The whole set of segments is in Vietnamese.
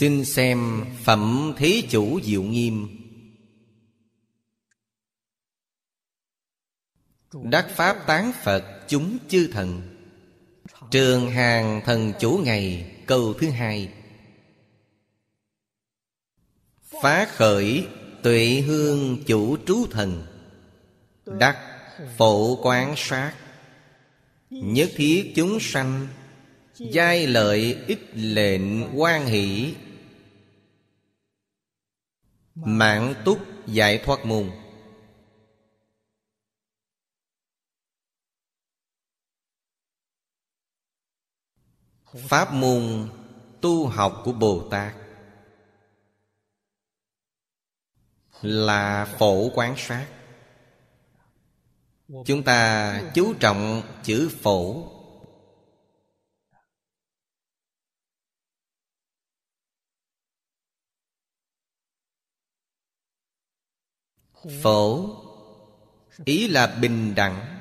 Xin xem Phẩm Thế Chủ Diệu Nghiêm. Đắc Pháp Tán Phật chúng chư thần. Trường hàng thần chủ ngày, câu thứ hai. Phá khởi tuệ hương chủ trú thần. Đắc phổ quán sát. Nhất thiết chúng sanh, Giai lợi ích lệnh quan hỷ Mạng túc giải thoát môn. Pháp môn tu học của Bồ Tát Là phổ quán sát. Chúng ta chú trọng chữ phổ. Phổ, Ý là bình đẳng,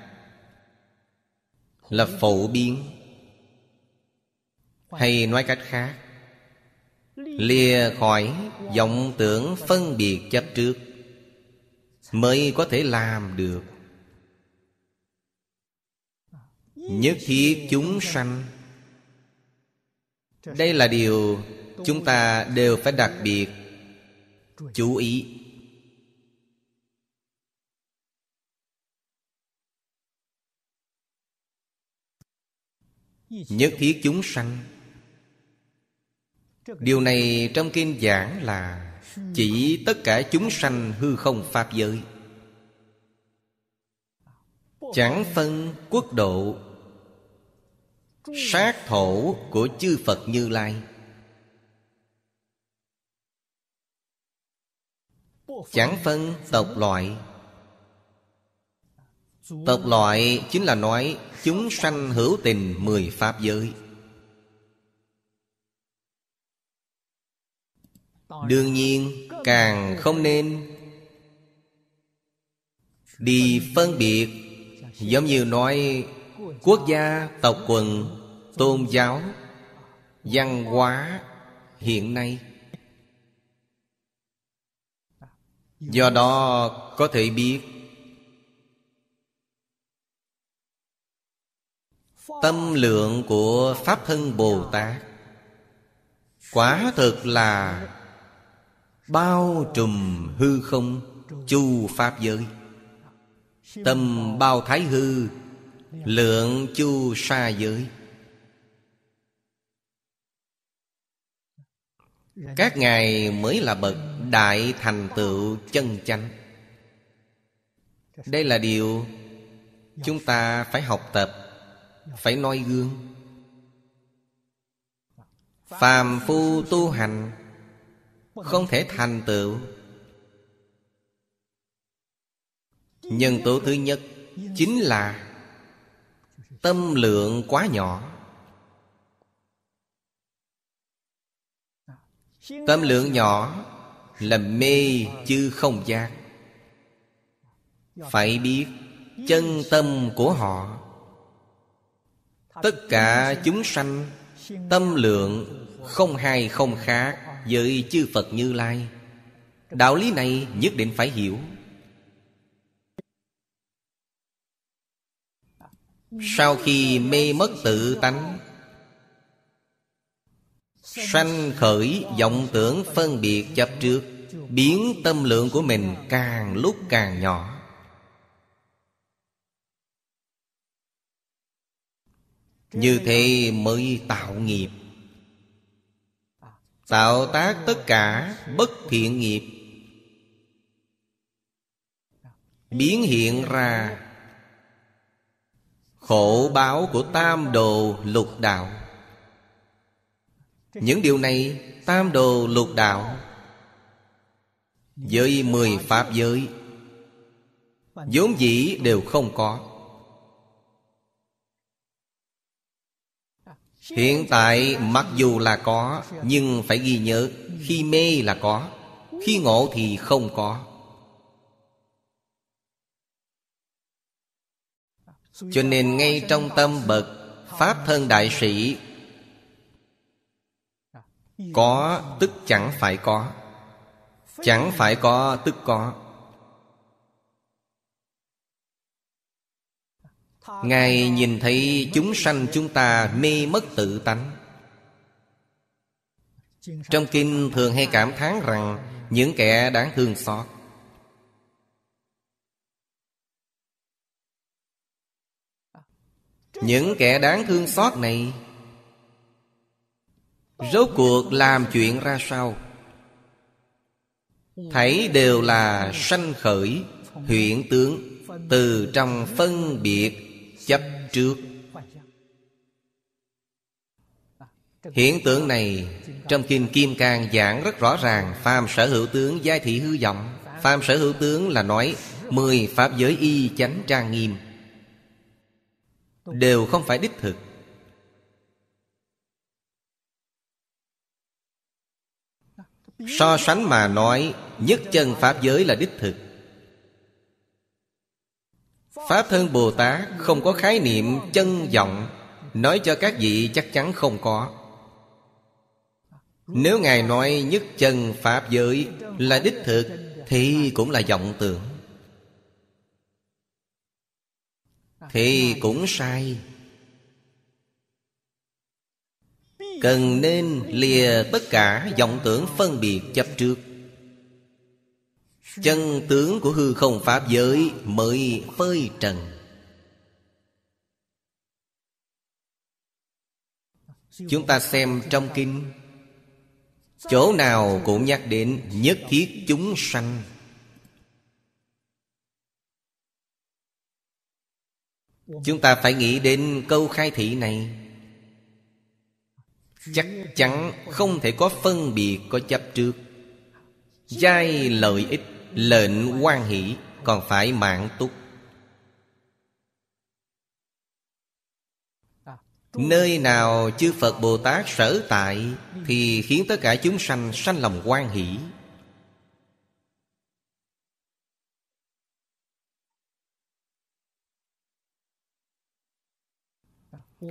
Là phổ biến. Hay nói cách khác, Lìa khỏi vọng tưởng phân biệt chấp trước Mới có thể làm được. Nhất thiết chúng sanh, Đây là điều chúng ta đều phải đặc biệt chú ý. Nhất thiết chúng sanh. Điều này trong kinh giảng là Chỉ tất cả chúng sanh hư không Pháp giới. Chẳng phân quốc độ, Sát thổ của chư Phật Như Lai. Chẳng phân tộc loại Tộc loại chính là nói Chúng sanh hữu tình mười Pháp giới. Đương nhiên càng không nên Đi phân biệt Giống như nói Quốc gia, tộc quần, tôn giáo Văn hóa hiện nay. Do đó có thể biết Tâm lượng của Pháp Thân Bồ Tát. Quả thực là Bao trùm hư không Chu Pháp giới. Tâm bao thái hư, Lượng chu sa giới. Các ngài mới là bậc đại thành tựu chân chánh. Đây là điều Chúng ta phải học tập. Phải noi gương. Phàm phu tu hành, Không thể thành tựu. Nhân tố thứ nhất Chính là Tâm lượng quá nhỏ. Tâm lượng nhỏ Là mê chứ không giác. Phải biết Chân tâm của họ. Tất cả chúng sanh, Tâm lượng Không hay không khác Với chư Phật Như Lai. Đạo lý này nhất định phải hiểu. Sau khi mê mất tự tánh, Sanh khởi vọng tưởng phân biệt chấp trước, Biến tâm lượng của mình càng lúc càng nhỏ. Như thế mới tạo nghiệp. Tạo tác tất cả bất thiện nghiệp. Biến hiện ra. Khổ báo của tam đồ lục đạo. Những điều này tam đồ lục đạo. Với mười pháp giới, vốn dĩ đều không có. Hiện tại mặc dù là có, Nhưng phải ghi nhớ Khi mê là có, Khi ngộ thì không có. Cho nên ngay trong tâm bậc, Pháp thân đại sĩ, Có tức chẳng phải có, Chẳng phải có tức có. Ngài nhìn thấy chúng sanh chúng ta mê mất tự tánh. Trong kinh thường hay cảm thán rằng Những kẻ đáng thương xót. Những kẻ đáng thương xót này Rốt cuộc làm chuyện ra sao? Thấy đều là sanh khởi Huyện tướng Từ trong phân biệt chấp trước. Hiện tượng này Trong Kinh Kim Cang giảng rất rõ ràng. Phàm sở hữu tướng giai thị hư vọng. Phàm sở hữu tướng là nói Mười pháp giới y chánh trang nghiêm. Đều không phải đích thực. So sánh mà nói, Nhất chân Pháp giới là đích thực. Pháp thân Bồ Tát không có khái niệm chân vọng. Nói cho các vị chắc chắn không có. Nếu Ngài nói nhất chân Pháp giới là đích thực, Thì cũng là vọng tưởng. Thì cũng sai. Cần nên lìa tất cả vọng tưởng phân biệt chấp trước. Chân tướng của hư không Pháp giới mới phơi trần. Chúng ta xem trong kinh. Chỗ nào cũng nhắc đến nhất thiết chúng sanh. Chúng ta phải nghĩ đến câu khai thị này. Chắc chắn không thể có phân biệt có chấp trước. Giai lợi ích Lệnh quan hỷ Còn phải mạng túc. Nơi nào chư Phật Bồ Tát sở tại Thì khiến tất cả chúng sanh sanh lòng quan hỷ.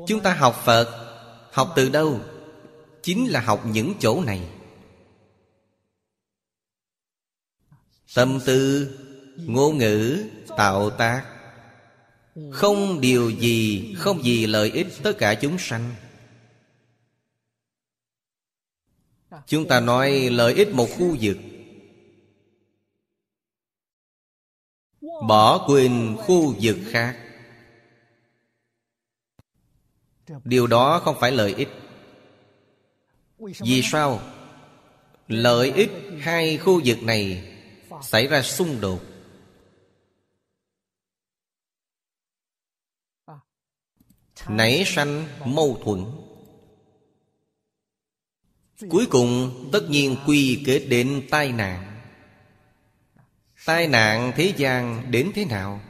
Chúng ta học Phật, Học từ đâu? Chính là học những chỗ này. Tâm tư, ngôn ngữ, tạo tác. Không điều gì, không gì lợi ích tất cả chúng sanh. Chúng ta nói lợi ích một khu vực. Bỏ quên khu vực khác. Điều đó không phải lợi ích. Vì sao? Lợi ích hai khu vực này Xảy ra xung đột. Nảy sanh mâu thuẫn. Cuối cùng, tất nhiên quy kết đến tai nạn. Tai nạn thế gian đến thế nào?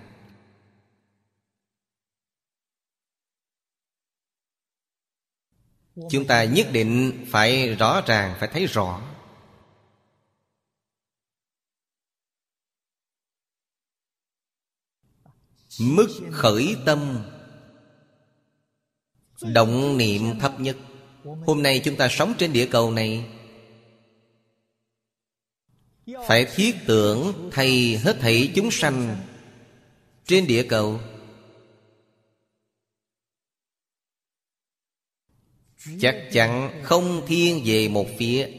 Chúng ta nhất định phải rõ ràng, Phải thấy rõ. Mức khởi tâm. Động niệm thấp nhất. Hôm nay chúng ta sống trên địa cầu này. Phải thiết tưởng Thầy hết thảy chúng sanh Trên địa cầu. Chắc chắn không thiên về một phía.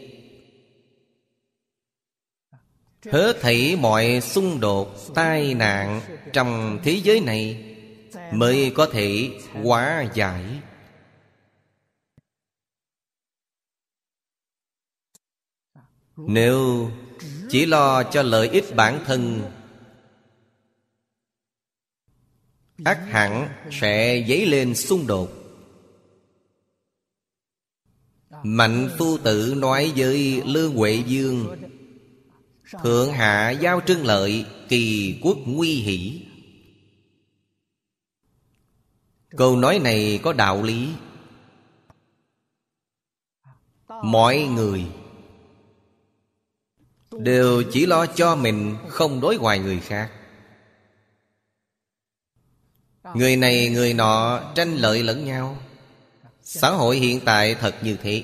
Hết thảy mọi xung đột, tai nạn Trong thế giới này Mới có thể hóa giải. Nếu chỉ lo cho lợi ích bản thân ác hẳn sẽ dấy lên xung đột. Mạnh phu tử nói với Lương Huệ Dương Thượng hạ giao trưng lợi, Kỳ quốc nguy hỷ. Câu nói này có đạo lý. Mọi người đều chỉ lo cho mình, không đối hoài người khác. Người này, người nọ tranh lợi lẫn nhau. Xã hội hiện tại thật như thế,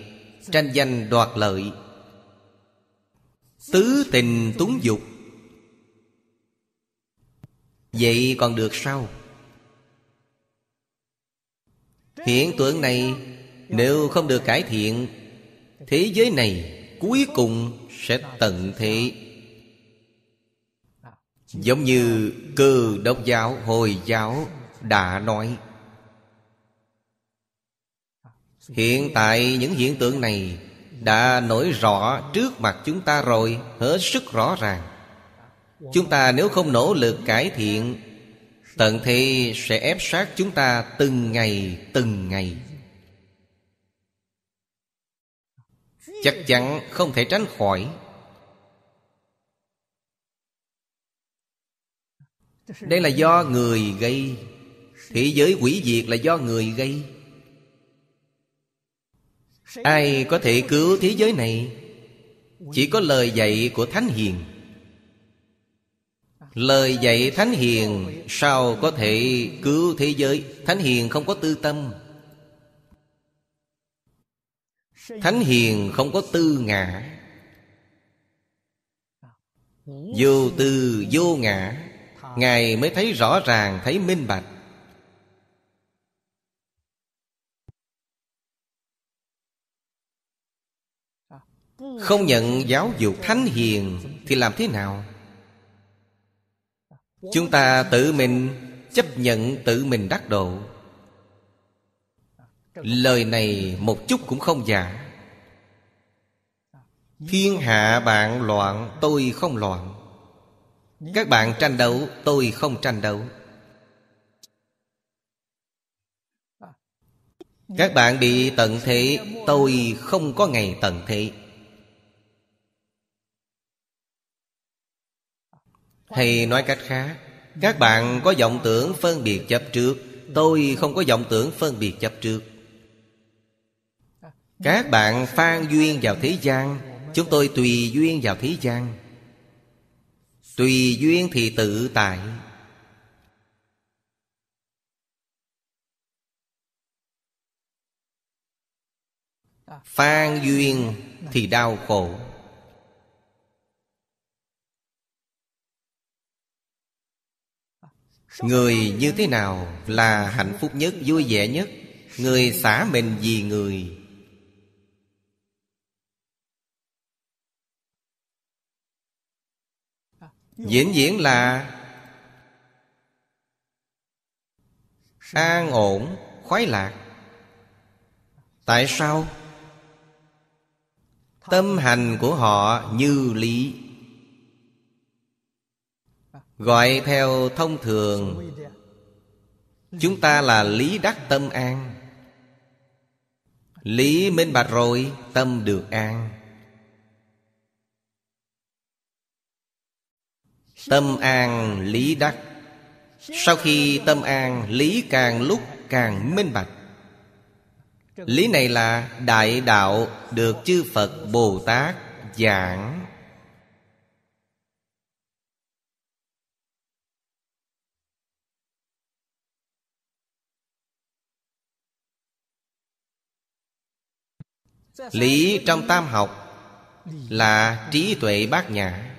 tranh danh đoạt lợi tứ tình túng dục. Vậy còn được sao? Hiện tượng này, nếu không được cải thiện, thế giới này cuối cùng sẽ tận thế. Giống như cơ đốc giáo hồi giáo đã nói. Hiện tại những hiện tượng này đã nổi rõ trước mặt chúng ta rồi, hết sức rõ ràng. Chúng ta nếu không nỗ lực cải thiện, tận thế sẽ ép sát chúng ta từng ngày từng ngày. Chắc chắn không thể tránh khỏi. Đây là do người gây. Thế giới quỷ diệt là do người gây ai có thể cứu thế giới này? Chỉ có lời dạy của thánh hiền. Lời dạy thánh hiền sao có thể cứu thế giới? Thánh hiền không có tư tâm. Thánh hiền không có tư ngã. Vô tư vô ngã, ngài mới thấy rõ ràng, thấy minh bạch. Không nhận giáo dục thánh hiền thì làm thế nào? Chúng ta tự mình chấp nhận tự mình đắc độ. Lời này một chút cũng không giả. Thiên hạ bạn loạn, tôi không loạn. Các bạn tranh đấu, tôi không tranh đấu. Các bạn bị tận thế, tôi không có ngày tận thế. Hay nói cách khác, các bạn có vọng tưởng phân biệt chấp trước, tôi không có vọng tưởng phân biệt chấp trước. Các bạn phan duyên vào thế gian, chúng tôi tùy duyên vào thế gian. Tùy duyên thì tự tại. Phan duyên thì đau khổ. Người như thế nào là hạnh phúc nhất, vui vẻ nhất? Người xả mình vì người. Diễn diễn là an ổn, khoái lạc. Tại sao? Tâm hành của họ như lý gọi theo thông thường. Chúng ta là lý đắc tâm an. Lý minh bạch rồi, tâm được an. Tâm an, lý đắc. Sau khi tâm an, lý càng lúc càng minh bạch. Lý này là đại đạo được chư Phật Bồ Tát giảng. Lý trong tam học là trí tuệ bát nhã.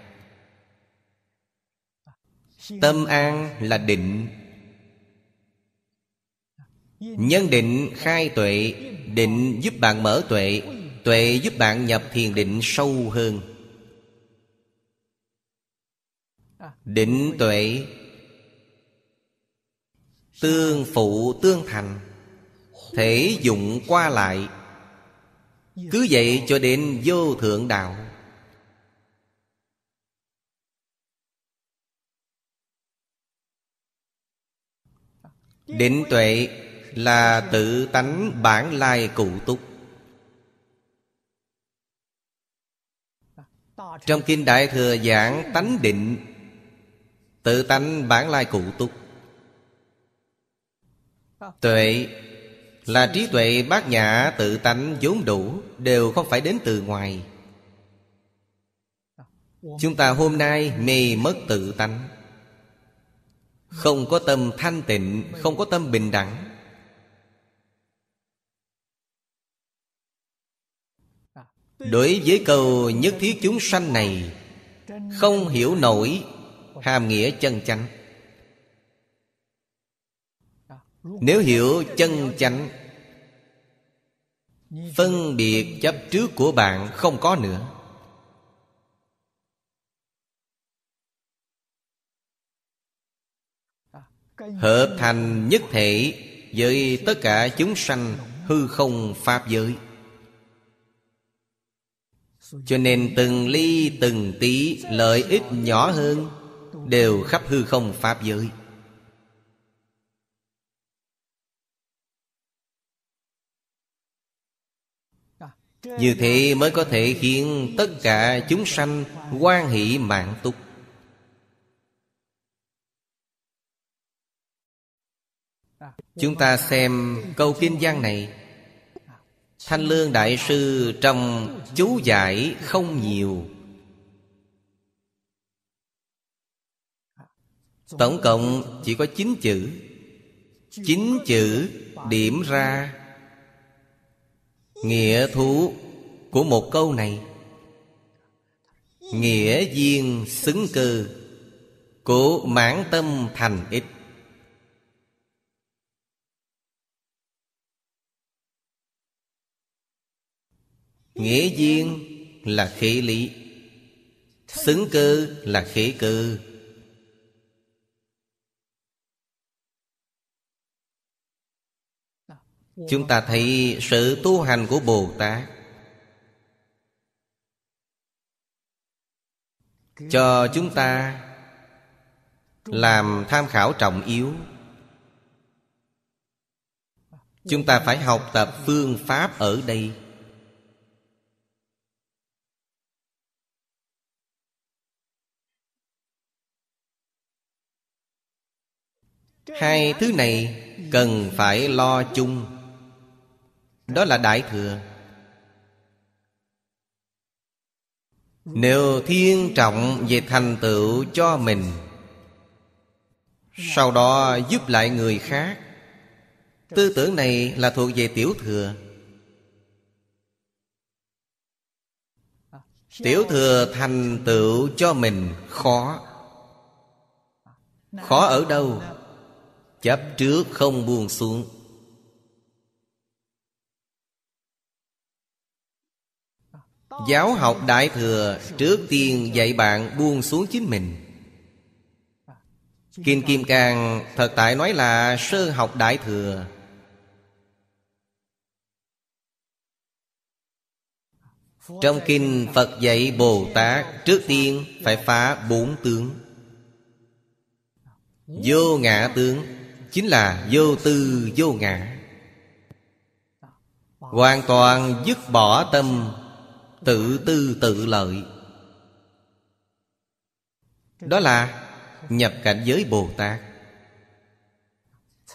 Tâm an là định. Nhân định khai tuệ, Định giúp bạn mở tuệ Tuệ giúp bạn nhập thiền định sâu hơn. Định tuệ, Tương phụ tương thành, Thể dụng qua lại cứ vậy cho đến vô thượng đạo. Định tuệ là tự tánh bản lai cụ túc. Trong Kinh Đại Thừa giảng tánh định, Tự tánh bản lai cụ túc. Tuệ là trí tuệ bát nhã tự tánh vốn đủ, Đều không phải đến từ ngoài. Chúng ta hôm nay mê mất tự tánh. Không có tâm thanh tịnh, Không có tâm bình đẳng. Đối với câu nhất thiết chúng sanh này, Không hiểu nổi, Hàm nghĩa chân chánh. Nếu hiểu chân chánh, Phân biệt chấp trước của bạn không có nữa. Hợp thành nhất thể Với tất cả chúng sanh Hư không Pháp giới. Cho nên từng ly, từng tí Lợi ích nhỏ hơn Đều khắp hư không Pháp giới. Như thế mới có thể khiến tất cả chúng sanh quan hỷ mạng túc Chúng ta xem câu kinh văn này. Thanh Lương Đại Sư trong chú giải không nhiều. Tổng cộng chỉ có 9 chữ. 9 chữ điểm ra. Nghĩa thú của một câu này. Nghĩa duyên xứng cư Của mãn tâm thành ích. Nghĩa duyên là khí lý, Xứng cư là khí cư Chúng ta thấy sự tu hành của Bồ Tát. Cho chúng ta Làm tham khảo trọng yếu. Chúng ta phải học tập phương pháp ở đây. Hai thứ này cần phải lo chung. Đó là Đại Thừa. Nếu thiên trọng về thành tựu cho mình, Sau đó giúp lại người khác, Tư tưởng này là thuộc về tiểu thừa. Tiểu thừa thành tựu cho mình khó. Khó ở đâu? Chấp trước không buông xuống. Giáo học Đại Thừa Trước tiên dạy bạn buông xuống chính mình. Kim Kim Cang thật tại nói là sơ học Đại Thừa. Trong kinh Phật dạy Bồ Tát, Trước tiên phải phá bốn tướng. Vô ngã tướng Chính là vô tư, vô ngã. Hoàn toàn dứt bỏ tâm Tự tư tự lợi. Đó là nhập cảnh giới Bồ Tát.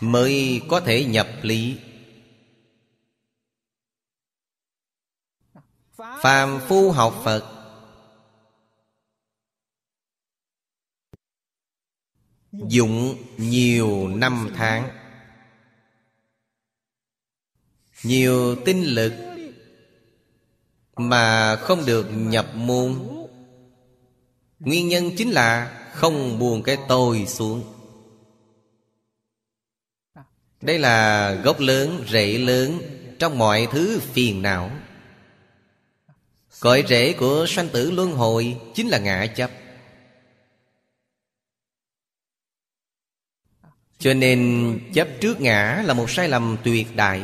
Mới có thể nhập lý. Phàm phu học Phật. Dụng nhiều năm tháng. Nhiều tinh lực mà không được nhập môn. Nguyên nhân chính là Không buông cái tôi xuống. Đây là gốc lớn, rễ lớn Trong mọi thứ phiền não. Cội rễ của sanh tử luân hồi Chính là ngã chấp. Cho nên chấp trước ngã là một sai lầm tuyệt đại.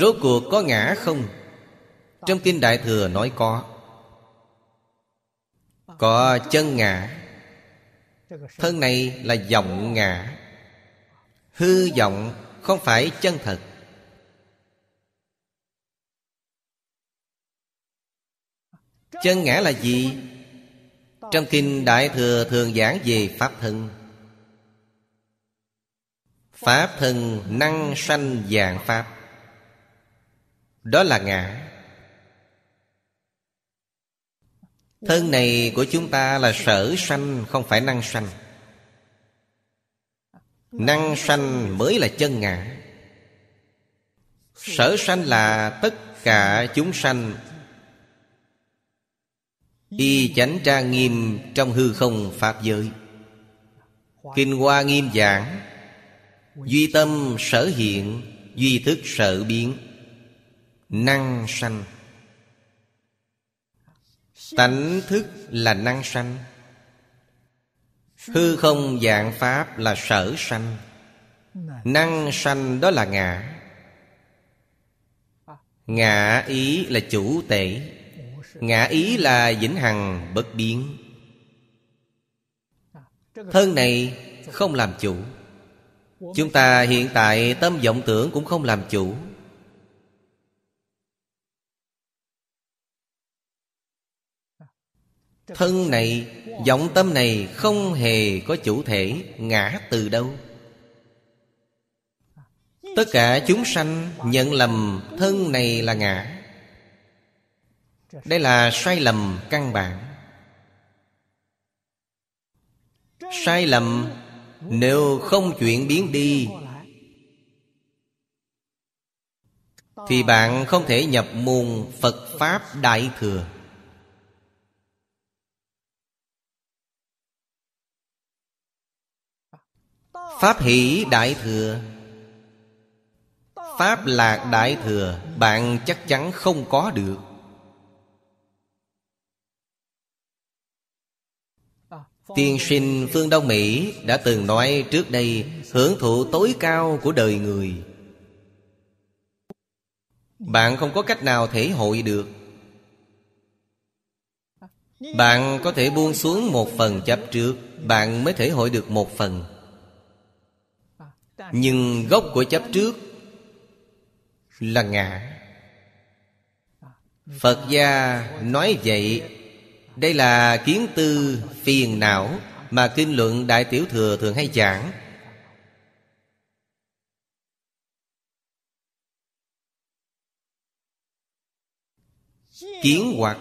Rốt cuộc có ngã không? Trong Kinh Đại Thừa nói có. Có chân ngã. Thân này là vọng ngã. Hư vọng không phải chân thật. Chân ngã là gì? Trong Kinh Đại Thừa thường giảng về Pháp thân. Pháp thân năng sanh dạng Pháp. Đó là ngã. Thân này của chúng ta là sở sanh, Không phải năng sanh. Năng sanh mới là chân ngã. Sở sanh là tất cả chúng sanh. Y chánh tra nghiêm trong hư không Pháp giới. Kinh Hoa nghiêm giảng. Duy tâm sở hiện, Duy thức sở biến. Năng sanh. Tánh thức là năng sanh. Hư không dạng Pháp là sở sanh. Năng sanh đó là ngã. Ngã ý là chủ tể. Ngã ý là vĩnh hằng bất biến. Thân này không làm chủ. Chúng ta hiện tại tâm vọng tưởng cũng không làm chủ. Thân này, vọng tâm này không hề có chủ thể ngã từ đâu. Tất cả chúng sanh nhận lầm thân này là ngã. Đây là sai lầm căn bản. Sai lầm nếu không chuyển biến đi Thì bạn không thể nhập môn Phật Pháp Đại Thừa. Pháp hỷ Đại Thừa. Pháp lạc Đại Thừa, Bạn chắc chắn không có được. Tiên sinh phương Đông Mỹ đã từng nói trước đây, Hưởng thụ tối cao của đời người. Bạn không có cách nào thể hội được. Bạn có thể buông xuống một phần chấp trước, Bạn mới thể hội được một phần. Nhưng gốc của chấp trước Là ngã. Phật gia nói vậy, đây là kiến tư phiền não Mà kinh luận Đại Tiểu Thừa thường hay giảng. Kiến hoặc.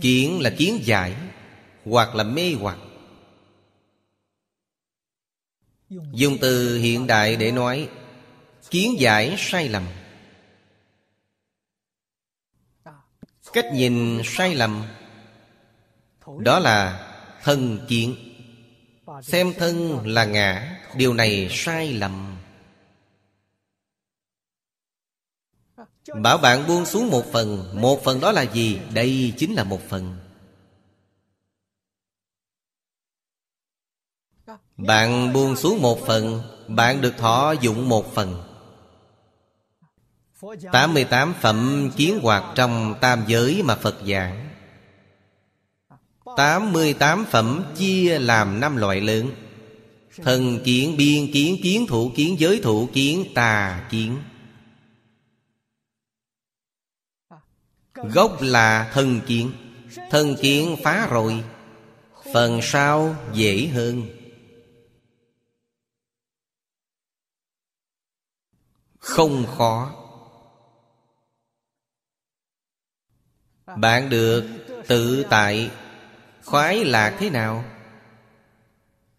Kiến là kiến giải, Hoặc là mê hoặc. Dùng từ hiện đại để nói, Kiến giải sai lầm. Cách nhìn sai lầm, đó là thân kiến. Xem thân là ngã, điều này sai lầm. Bảo bạn buông xuống một phần một phần đó là gì? Đây chính là một phần. Bạn buông xuống một phần bạn được thọ dụng một phần. 88 phẩm kiến hoạt trong tam giới mà Phật giảng. 88 phẩm chia làm năm loại lớn. Thần kiến, biên kiến, kiến thủ kiến, giới thủ kiến, tà kiến. Gốc là thần kiến. Thần kiến phá rồi Phần sau dễ hơn. Không khó. Bạn được tự tại, Khoái lạc thế nào?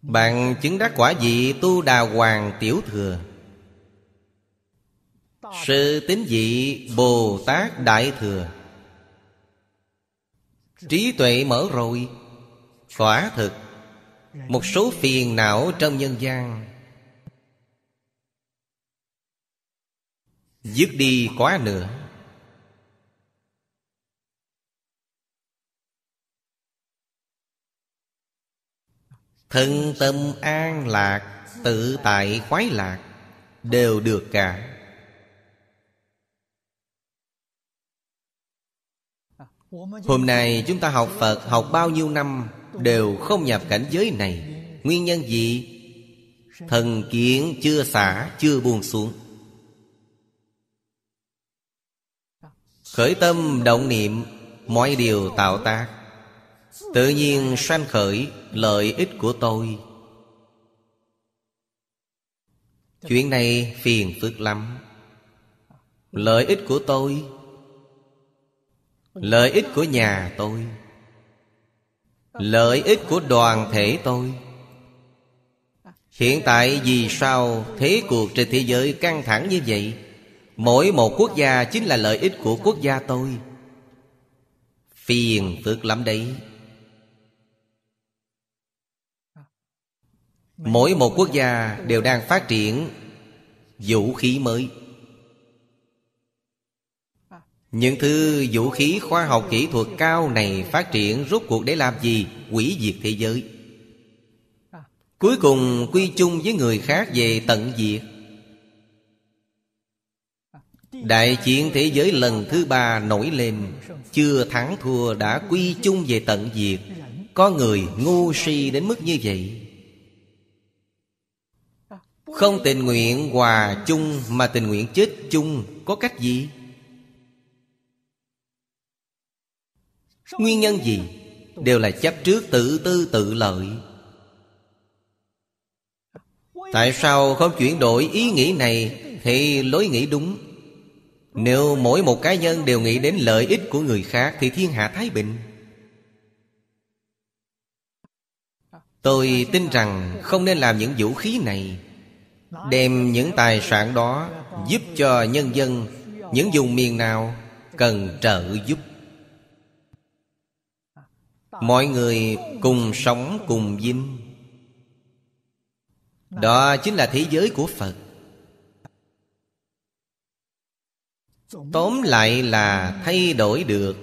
Bạn chứng đắc quả vị tu đà hoàng tiểu thừa. Sự tính vị Bồ Tát Đại Thừa. Trí tuệ mở rồi, Quả thực, Một số phiền não trong nhân gian. Dứt đi quá nữa? Thân tâm an lạc, Tự tại khoái lạc, Đều được cả. Hôm nay chúng ta học Phật Học bao nhiêu năm Đều không nhập cảnh giới này. Nguyên nhân gì? Thần kiến chưa xả, Chưa buông xuống. Khởi tâm động niệm, Mọi điều tạo tác. Tự nhiên sanh khởi lợi ích của tôi. Chuyện này phiền phức lắm. Lợi ích của tôi. Lợi ích của nhà tôi. Lợi ích của đoàn thể tôi. Hiện tại vì sao thế cuộc trên thế giới căng thẳng như vậy? Mỗi một quốc gia chính là lợi ích của quốc gia tôi. Phiền phức lắm đấy. Mỗi một quốc gia đều đang phát triển vũ khí mới. Những thứ vũ khí khoa học kỹ thuật cao này phát triển rốt cuộc để làm gì? Quỷ diệt thế giới. Cuối cùng quy chung với người khác về tận diệt. Đại chiến thế giới lần thứ ba nổi lên. Chưa thắng thua đã quy chung về tận diệt. Có người ngu si đến mức như vậy. Không tình nguyện hòa chung Mà tình nguyện chết chung, Có cách gì? Nguyên nhân gì? Đều là chấp trước tự tư tự lợi. Tại sao không chuyển đổi ý nghĩ này? Thì lối nghĩ đúng. Nếu mỗi một cá nhân đều nghĩ đến lợi ích của người khác Thì thiên hạ thái bình. Tôi tin rằng không nên làm những vũ khí này. Đem những tài sản đó Giúp cho nhân dân, Những vùng miền nào Cần trợ giúp. Mọi người cùng sống cùng vinh. Đó chính là thế giới của Phật. Tóm lại là thay đổi được.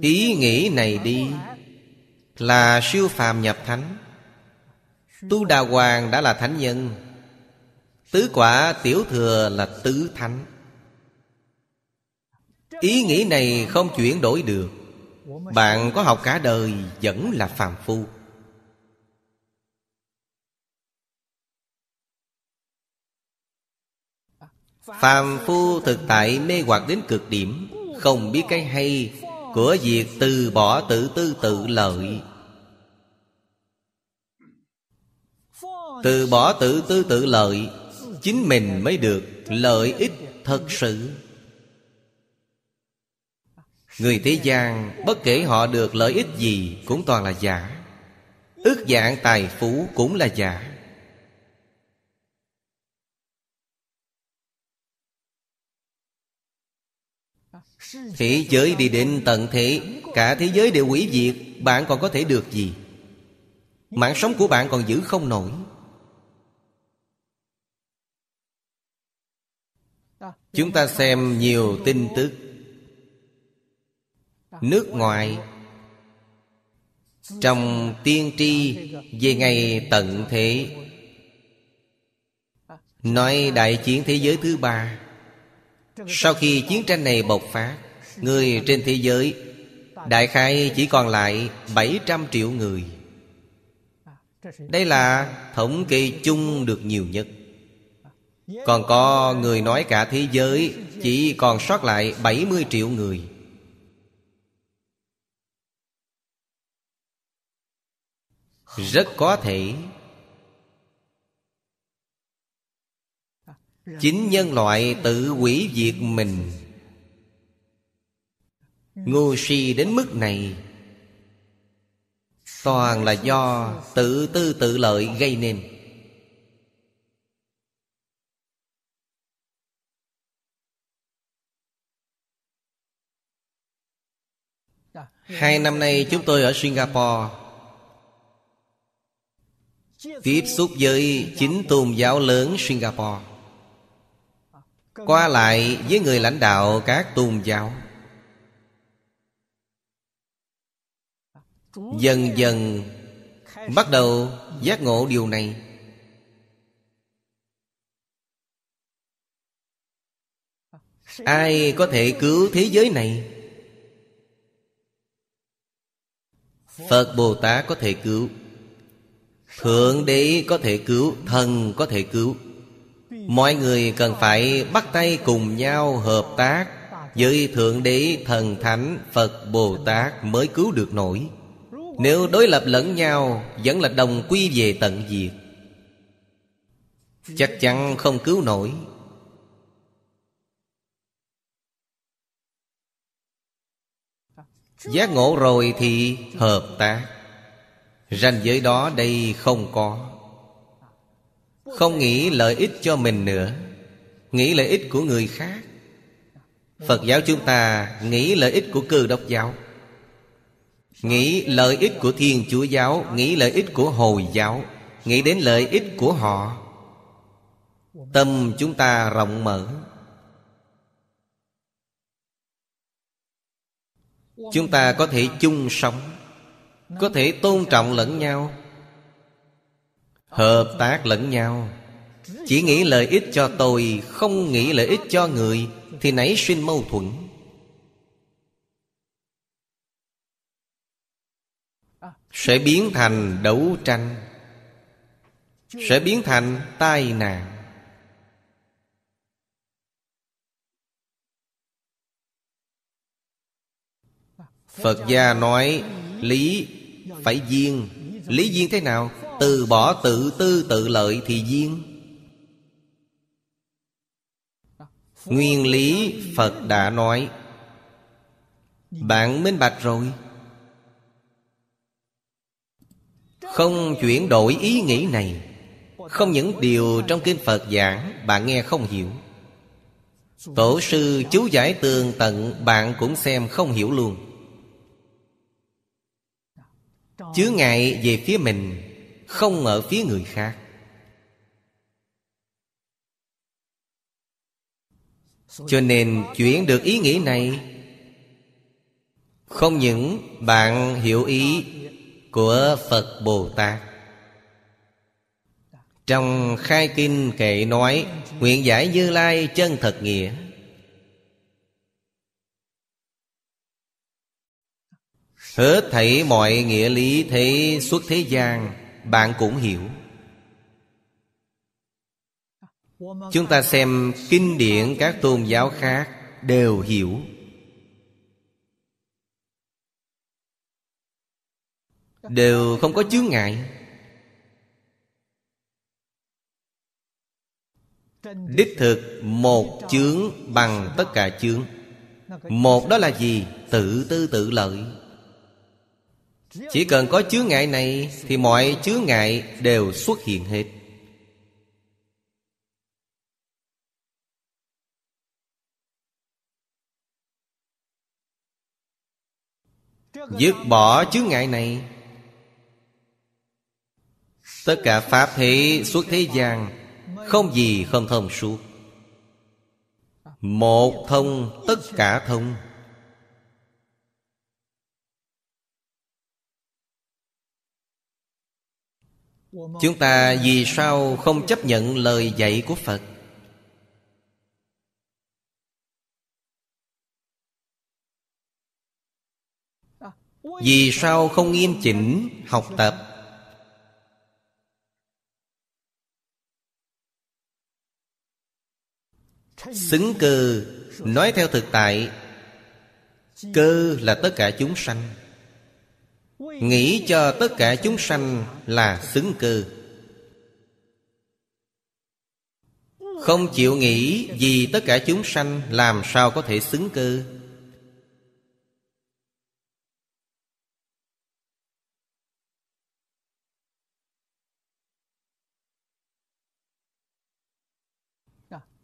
Ý nghĩ này đi, Là siêu phàm nhập thánh. Tu Đà Hoàng đã là thánh nhân. Tứ quả tiểu thừa là tứ thánh. Ý nghĩ này không chuyển đổi được. Bạn có học cả đời vẫn là phàm phu. Phàm phu thực tại mê hoặc đến cực điểm, Không biết cái hay, Của việc từ bỏ tự tư tự lợi. Từ bỏ tự tư tự lợi, Chính mình mới được lợi ích thật sự. Người thế gian, bất kể họ được lợi ích gì cũng toàn là giả. Ước dạng tài phú cũng là giả. Thế giới đi đến tận thế, Cả thế giới đều hủy diệt, Bạn còn có thể được gì? Mạng sống của bạn còn giữ không nổi. Chúng ta xem nhiều tin tức. Nước ngoài. Trong tiên tri Về ngày tận thế. Nói đại chiến thế giới thứ ba. Sau khi chiến tranh này bộc phát Người trên thế giới, Đại khai chỉ còn lại 700 triệu người. Đây là thống kê chung được nhiều nhất. Còn có người nói cả thế giới, Chỉ còn sót lại 70 triệu người. Rất có thể, Chính nhân loại tự hủy diệt mình. Ngu si đến mức này. Toàn là do tự tư tự lợi gây nên. Hai năm nay chúng tôi ở Singapore. Tiếp xúc với chính tôn giáo lớn Singapore. Qua lại với người lãnh đạo các tôn giáo. Dần dần Bắt đầu giác ngộ điều này. Ai có thể cứu thế giới này? Phật Bồ Tát có thể cứu. Thượng đế có thể cứu. Thần có thể cứu. Mọi người cần phải bắt tay cùng nhau hợp tác Với Thượng Đế, Thần Thánh, Phật, Bồ Tát mới cứu được nổi. Nếu đối lập lẫn nhau, Vẫn là đồng quy về tận diệt. Chắc chắn không cứu nổi. Giác ngộ rồi thì hợp tác. Ranh giới đó đây không có. Không nghĩ lợi ích cho mình nữa. Nghĩ lợi ích của người khác. Phật giáo chúng ta nghĩ lợi ích của cơ đốc giáo nghĩ lợi ích của thiên chúa giáo, nghĩ lợi ích của hồi giáo, nghĩ đến lợi ích của họ. Tâm chúng ta rộng mở. Chúng ta có thể chung sống, có thể tôn trọng lẫn nhau, hợp tác lẫn nhau. Chỉ nghĩ lợi ích cho tôi, không nghĩ lợi ích cho người, thì nảy sinh mâu thuẫn. Sẽ biến thành đấu tranh, sẽ biến thành tai nạn. Phật gia nói, lý phải duyên lý duyên thế nào? Từ bỏ tự tư, tự lợi thì duyên nguyên lý phật đã nói, bạn minh bạch rồi. Không chuyển đổi ý nghĩ này. Không những điều trong kinh phật giảng, bạn nghe không hiểu. Tổ sư chú giải tường tận, bạn cũng xem không hiểu luôn. Chứa ngại về phía mình, không ở phía người khác. Cho nên chuyển được ý nghĩ này, không những bạn hiểu ý của phật bồ tát. Trong khai kinh kệ nói, nguyện giải như lai chân thật nghĩa. Hết thảy mọi nghĩa lý thế xuất thế gian, Bạn cũng hiểu. Chúng ta xem kinh điển các tôn giáo khác Đều hiểu. Đều không có chướng ngại. Đích thực một chướng bằng tất cả chướng. Một đó là gì? Tự tư tự lợi. Chỉ cần có chướng ngại này Thì mọi chướng ngại đều xuất hiện hết. Dứt bỏ chướng ngại này Tất cả Pháp thế suốt thế gian, Không gì không thông suốt. Một thông tất cả thông. Chúng ta vì sao không chấp nhận lời dạy của Phật? Vì sao không nghiêm chỉnh học tập? Xứng cơ, Nói theo thực tại, Cơ là tất cả chúng sanh. Nghĩ cho tất cả chúng sanh là xứng cơ. Không chịu nghĩ vì tất cả chúng sanh, Làm sao có thể xứng cơ?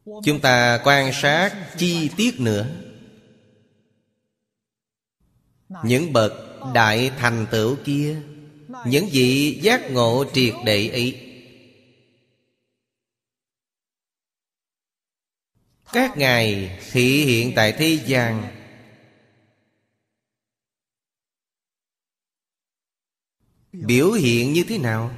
Chúng ta quan sát chi tiết nữa. Những bậc đại thành tựu kia, Những vị giác ngộ triệt đệ ấy. Các ngài thị hiện tại thế gian. Biểu hiện như thế nào?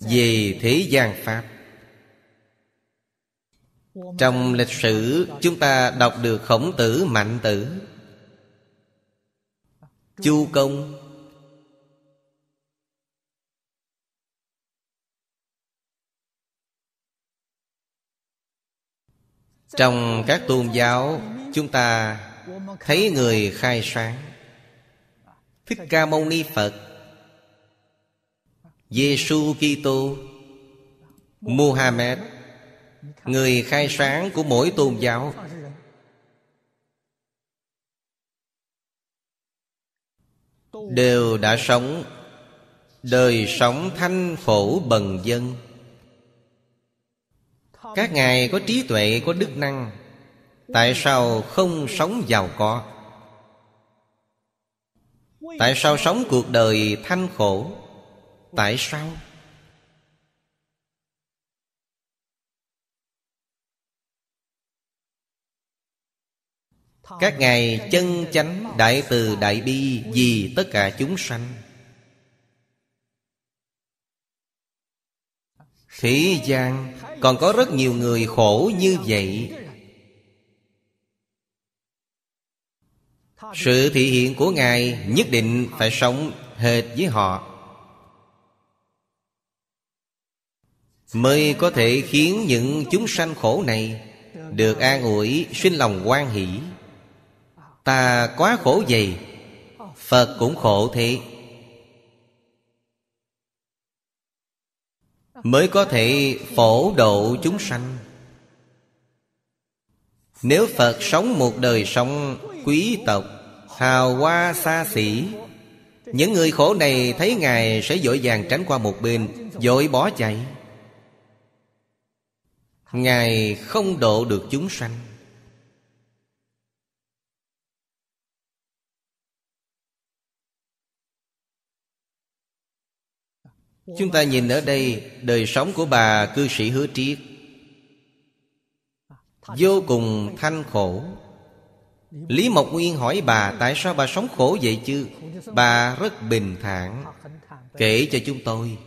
Về thế gian pháp. Trong lịch sử, chúng ta đọc được khổng tử mạnh tử. Chu công. Trong các tôn giáo, Chúng ta thấy người khai sáng. Thích Ca Mâu Ni Phật. Giêsu Kitô Muhammad Người khai sáng của mỗi tôn giáo. Đều đã sống Đời sống thanh phổ bần dân. Các ngài có trí tuệ, có đức năng Tại sao không sống giàu có? Tại sao sống cuộc đời thanh khổ? Tại sao? Các ngài chân chánh đại từ đại bi Vì tất cả chúng sanh. Thế gian còn có rất nhiều người khổ như vậy. Sự thị hiện của Ngài nhất định phải sống hệt với họ. Mới có thể khiến những chúng sanh khổ này Được an ủi, sinh lòng quan hỷ. Ta quá khổ vậy, Phật cũng khổ thế. Mới có thể phổ độ chúng sanh. Nếu Phật sống một đời sống quý tộc, Hào hoa xa xỉ, Những người khổ này thấy Ngài sẽ dội vàng tránh qua một bên, Dội bỏ chạy. Ngài không độ được chúng sanh. Chúng ta nhìn ở đây, Đời sống của bà cư sĩ hứa triết Vô cùng thanh khổ. Lý Mộc Nguyên hỏi bà, Tại sao bà sống khổ vậy chứ? Bà rất bình thản, Kể cho chúng tôi.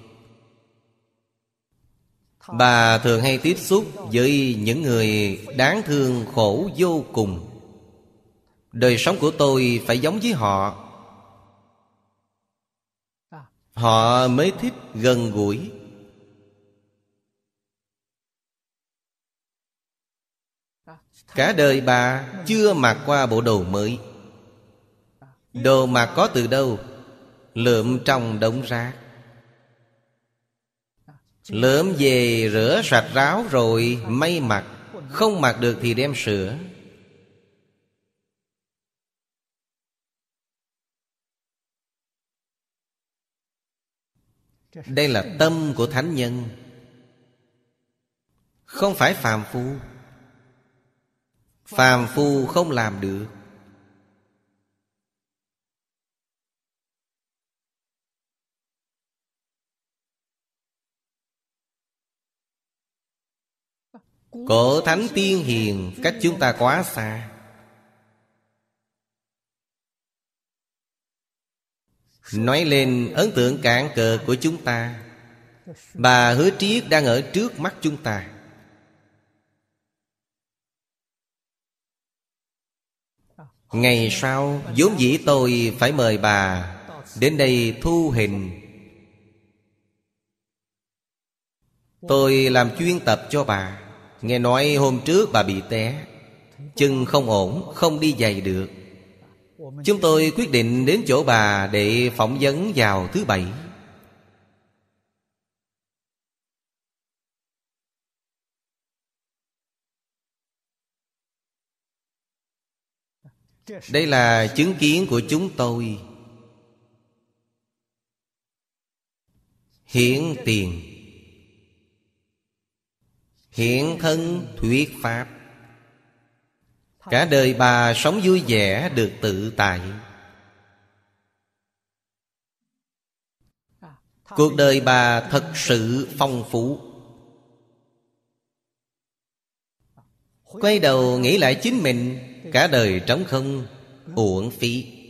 Bà thường hay tiếp xúc với những người đáng thương khổ vô cùng. Đời sống của tôi phải giống với họ. Họ mới thích gần gũi. Cả đời bà chưa mặc qua bộ đồ mới. Đồ mặc có từ đâu, Lượm trong đống rác. Lượm về rửa sạch ráo rồi may mặc, Không mặc được thì đem sửa. Đây là tâm của thánh nhân, Không phải phàm phu. Phàm phu không làm được. Cổ thánh tiên hiền, cách chúng ta quá xa. Nói lên ấn tượng cạn cờ của chúng ta, Bà hứa triết đang ở trước mắt chúng ta. Ngày sau, vốn dĩ tôi phải mời bà Đến đây thu hình. Tôi làm chuyên tập cho bà. Nghe nói hôm trước bà bị té. Chân không ổn, Không đi giày được. Chúng tôi quyết định đến chỗ bà Để phỏng vấn vào thứ bảy. Đây là chứng kiến của chúng tôi. Hiển tiền hiện thân thuyết pháp. Cả đời bà sống vui vẻ được tự tại. Cuộc đời bà thật sự phong phú. Quay đầu nghĩ lại chính mình, Cả đời trống không, Uổng phí.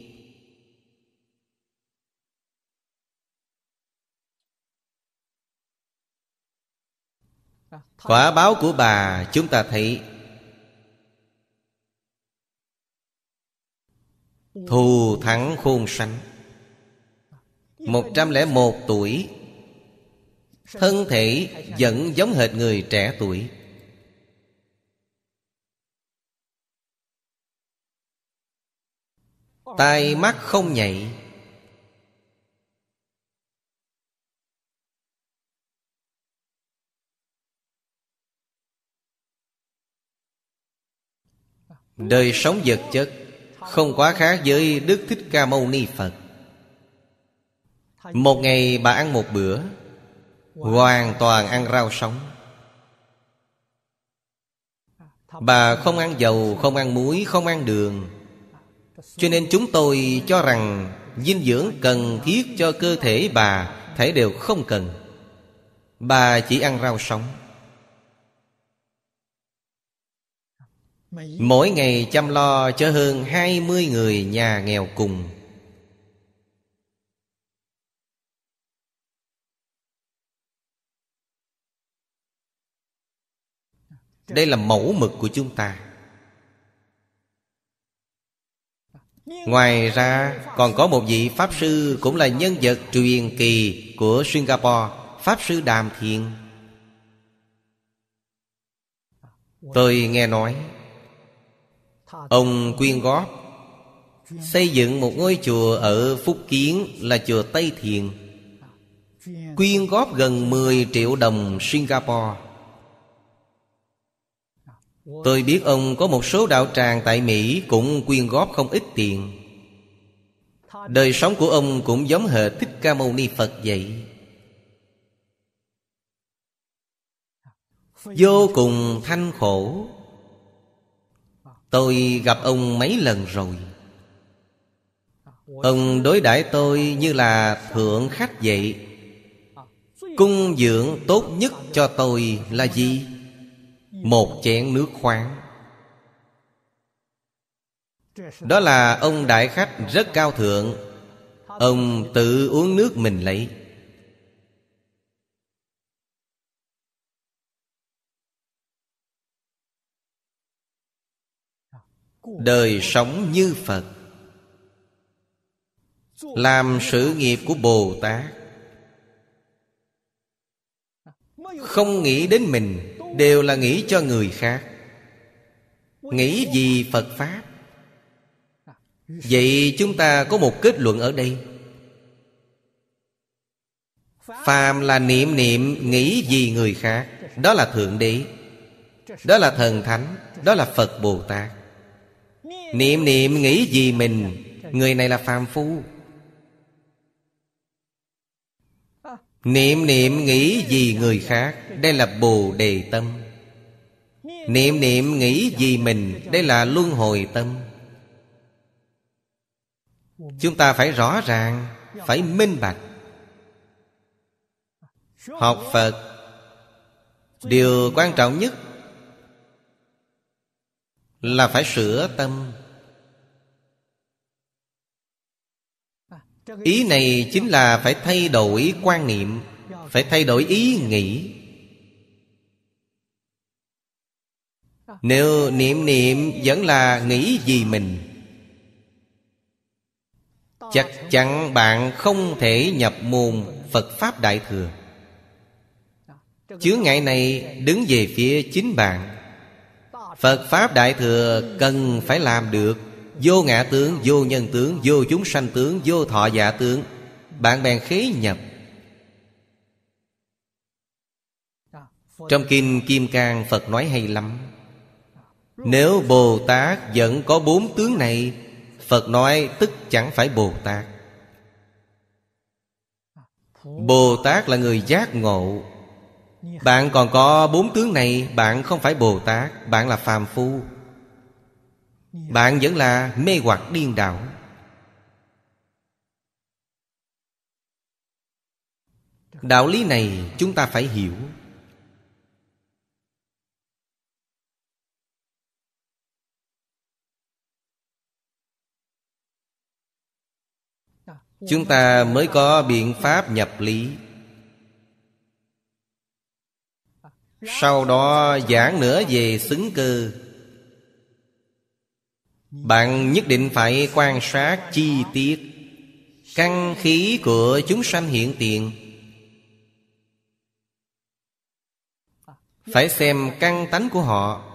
Quả báo của bà, chúng ta thấy. Thù thắng khôn sanh. 101 tuổi. Thân thể vẫn giống hệt người trẻ tuổi. Tai mắt không nhạy. Đời sống vật chất Không quá khác với Đức Thích Ca Mâu Ni Phật. Một ngày bà ăn một bữa Hoàn toàn ăn rau sống. Bà không ăn dầu, không ăn muối, không ăn đường. Cho nên chúng tôi cho rằng Dinh dưỡng cần thiết cho cơ thể bà Thể đều không cần. Bà chỉ ăn rau sống. Mỗi ngày chăm lo cho hơn 20 người nhà nghèo cùng. Đây là mẫu mực của chúng ta. Ngoài ra còn có một vị Pháp Sư Cũng là nhân vật truyền kỳ của Singapore Pháp Sư Đàm Thiện. Tôi nghe nói Ông quyên góp, Xây dựng một ngôi chùa ở Phúc Kiến Là chùa Tây Thiền. Quyên góp gần 10 triệu đồng Singapore. Tôi biết ông có một số đạo tràng tại Mỹ Cũng quyên góp không ít tiền. Đời sống của ông cũng giống hệt Thích Ca Mâu Ni Phật vậy. Vô cùng thanh khổ. Tôi gặp ông mấy lần rồi. Ông đối đãi tôi như là thượng khách vậy. Cung dưỡng tốt nhất cho tôi là gì? Một chén nước khoáng. Đó là ông đại khách rất cao thượng. Ông tự uống nước mình lấy. Đời sống như Phật. Làm sự nghiệp của Bồ Tát. Không nghĩ đến mình, Đều là nghĩ cho người khác. Nghĩ gì Phật Pháp? Vậy chúng ta có một kết luận ở đây. Phàm là niệm niệm, nghĩ gì người khác, Đó là Thượng Đế. Đó là Thần Thánh, Đó là Phật Bồ Tát. Niệm niệm, nghĩ gì mình? Người này là phàm phu. Niệm niệm, nghĩ gì người khác? Đây là bồ đề tâm. Niệm niệm, nghĩ gì mình? Đây là luân hồi tâm. Chúng ta phải rõ ràng, Phải minh bạch. Học Phật, Điều quan trọng nhất Là phải sửa tâm. Ý này chính là phải thay đổi quan niệm, Phải thay đổi ý nghĩ. Nếu niệm niệm vẫn là nghĩ gì mình, Chắc chắn bạn không thể nhập môn Phật Pháp Đại Thừa. Chướng ngại này đứng về phía chính bạn. Phật Pháp Đại Thừa cần phải làm được Vô ngã tướng, vô nhân tướng, vô chúng sanh tướng, vô thọ giả tướng. Bạn bèn khế nhập. Trong Kinh Kim Cang Phật nói hay lắm. Nếu Bồ Tát vẫn có bốn tướng này Phật nói tức chẳng phải Bồ Tát. Bồ Tát là người giác ngộ. Bạn còn có bốn tướng này Bạn không phải Bồ Tát Bạn là phàm phu bạn vẫn là mê hoặc điên đảo. Đạo lý này chúng ta phải hiểu. Chúng ta mới có biện pháp nhập lý. Sau đó giảng nữa về xứng cơ bạn nhất định phải quan sát chi tiết Căn khí của chúng sanh hiện tiền Phải xem căn tánh của họ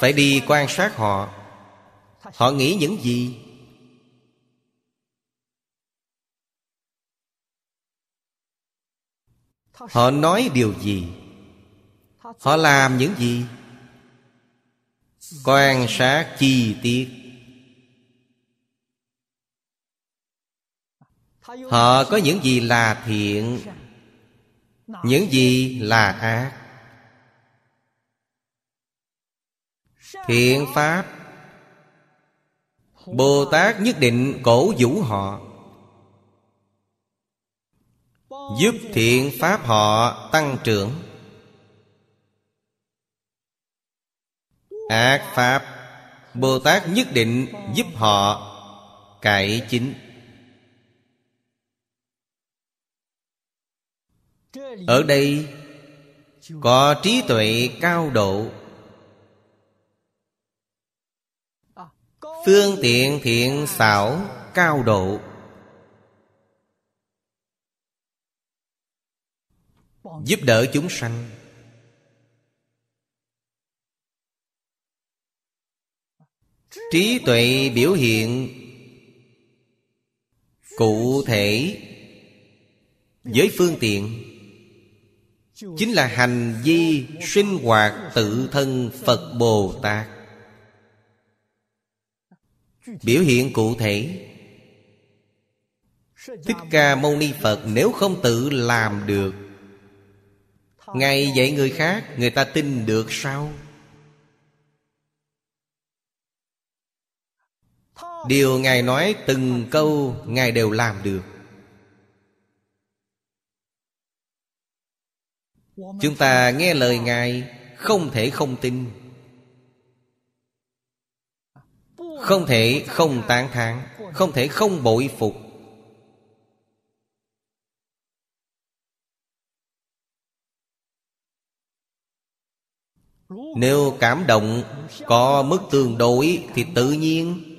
Phải đi quan sát họ Họ nghĩ những gì? Họ nói điều gì? Họ làm những gì? Quan sát chi tiết. Họ có những gì là thiện, Những gì là ác? Thiện Pháp. Bồ Tát nhất định cổ vũ họ, Giúp thiện Pháp họ tăng trưởng. Ác Pháp. Bồ Tát nhất định giúp họ cải chính. Ở đây Có trí tuệ cao độ. Phương tiện thiện xảo cao độ. Giúp đỡ chúng sanh. Trí tuệ biểu hiện. Cụ thể. Với phương tiện. Chính là hành vi sinh hoạt tự thân Phật Bồ Tát. Biểu hiện cụ thể. Thích Ca Mâu Ni Phật nếu không tự làm được. Ngài dạy người khác, Người ta tin được sao? Điều Ngài nói từng câu Ngài đều làm được. Chúng ta nghe lời Ngài, Không thể không tin. Không thể không tán thán, Không thể không bội phục. Nếu cảm động Có mức tương đối Thì tự nhiên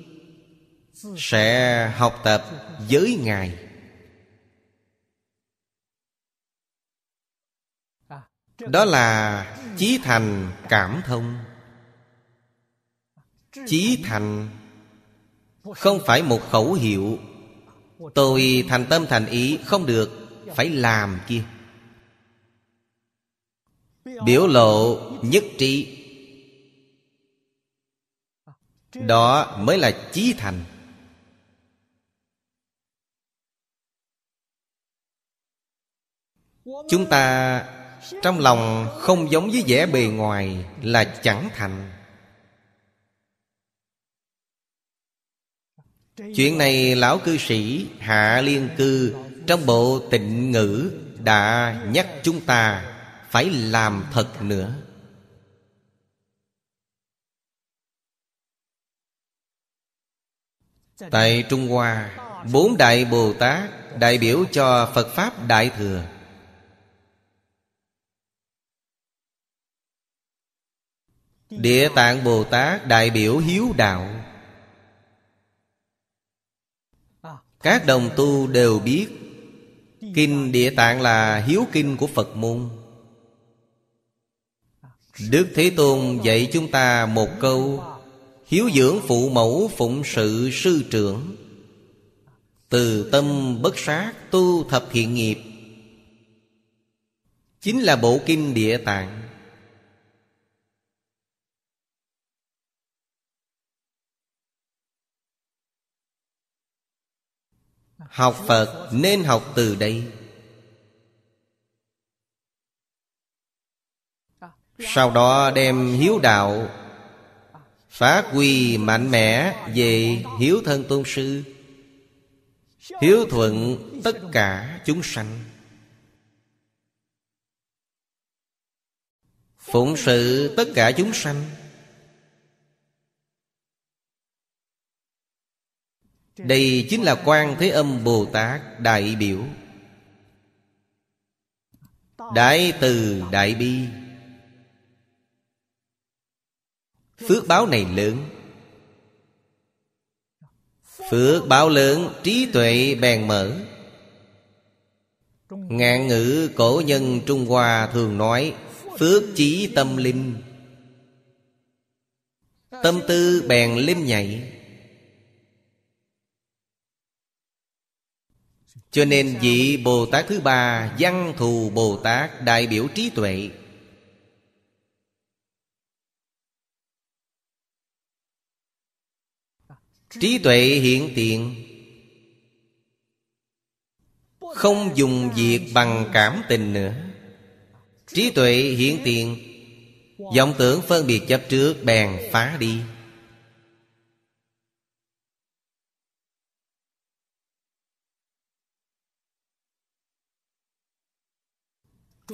sẽ học tập với Ngài. Đó là chí thành cảm thông. Chí thành Không phải một khẩu hiệu. Tôi thành tâm thành ý Không được Phải làm kia. Biểu lộ nhất trí. Đó mới là chí thành. Chúng ta trong lòng không giống với vẻ bề ngoài Là chẳng thành. Chuyện này lão cư sĩ Hạ Liên Cư Trong bộ tịnh ngữ Đã nhắc chúng ta Phải làm thật nữa. Tại Trung Hoa, Bốn Đại Bồ Tát Đại biểu cho Phật Pháp Đại Thừa Địa Tạng Bồ Tát đại biểu hiếu đạo. Các đồng tu đều biết, Kinh Địa Tạng là hiếu kinh của Phật môn. Đức Thế Tôn dạy chúng ta một câu, Hiếu dưỡng phụ mẫu phụng sự sư trưởng. Từ tâm bất sát tu thập thiện nghiệp. Chính là bộ kinh Địa Tạng. Học Phật nên học từ đây. Sau đó đem hiếu đạo Phát huy mạnh mẽ về hiếu thân tôn sư, Hiếu thuận tất cả chúng sanh. Phụng sự tất cả chúng sanh Đây chính là quan Thế Âm Bồ Tát đại biểu. Đại từ đại bi. Phước báo này lớn. Phước báo lớn, trí tuệ bèn mở. Ngạn ngữ cổ nhân Trung Hoa thường nói, Phước chí tâm linh. Tâm tư bèn lim nhảy. Cho nên vị Bồ Tát thứ ba Văn thù Bồ Tát đại biểu trí tuệ. Trí tuệ hiện tiền. Không dùng việc bằng cảm tình nữa. Trí tuệ hiện tiền. Vọng tưởng phân biệt chấp trước, bèn phá đi.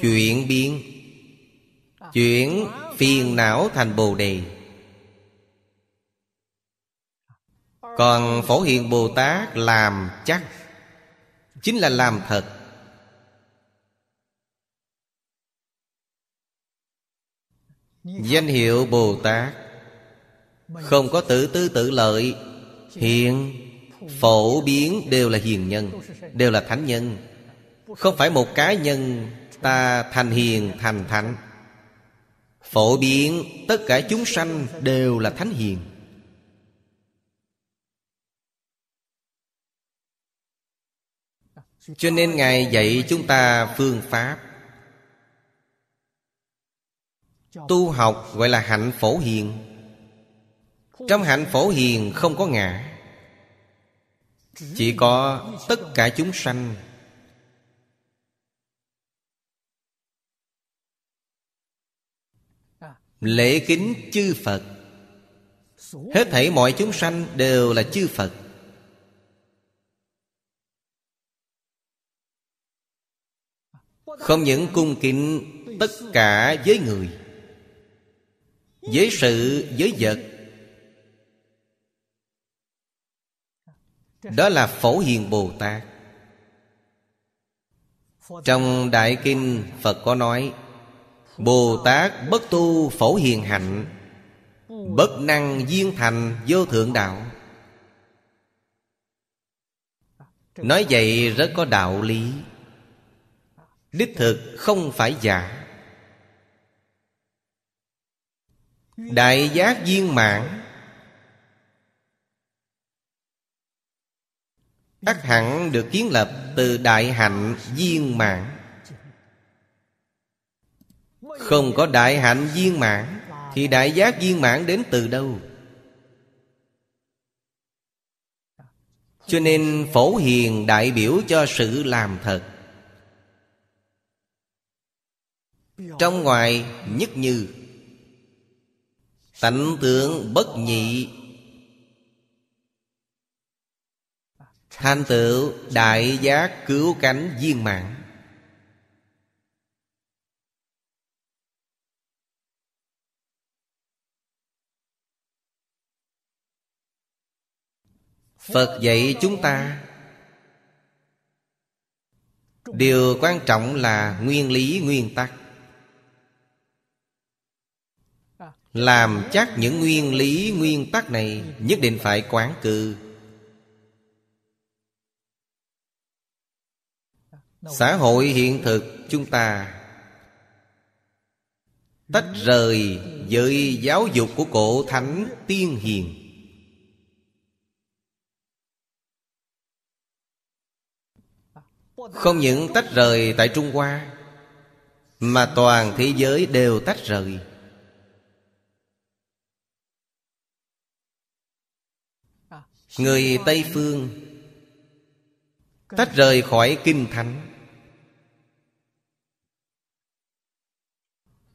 Chuyển biến. Chuyển phiền não thành bồ đề. Còn Phổ Hiền Bồ Tát làm chắc, Chính là làm thật. Danh hiệu Bồ Tát Không có tự tư tự lợi, Hiện, Phổ biến đều là hiền nhân, Đều là thánh nhân. Không phải một cá nhân Ta thành hiền, thành thánh. Phổ biến, tất cả chúng sanh đều là thánh hiền. Cho nên Ngài dạy chúng ta phương pháp. Tu học gọi là hạnh phổ hiền. Trong hạnh phổ hiền không có ngã. Chỉ có tất cả chúng sanh Lễ kính chư Phật. Hết thảy mọi chúng sanh đều là chư Phật. Không những cung kính tất cả với người Với sự, với vật. Đó là Phổ Hiền Bồ Tát. Trong Đại Kinh Phật có nói Bồ Tát bất tu phổ hiền hạnh, Bất năng duyên thành vô thượng đạo. Nói vậy rất có đạo lý. Đích thực không phải giả. Đại giác viên mãn. Ắt hẳn được kiến lập từ đại hạnh viên mãn. Không có đại hạnh viên mãn, Thì đại giác viên mãn đến từ đâu? Cho nên phổ hiền đại biểu cho sự làm thật. Trong ngoài nhất như, Tánh tướng bất nhị. Thành tựu đại giác cứu cánh viên mạng Phật dạy chúng ta. Điều quan trọng là nguyên lý, nguyên tắc. Làm chắc những nguyên lý, nguyên tắc này Nhất định phải quán cư Xã hội hiện thực chúng ta Tách rời với giáo dục của cổ thánh tiên hiền. Không những tách rời tại Trung Hoa, Mà toàn thế giới đều tách rời. Người Tây Phương Tách rời khỏi Kinh Thánh.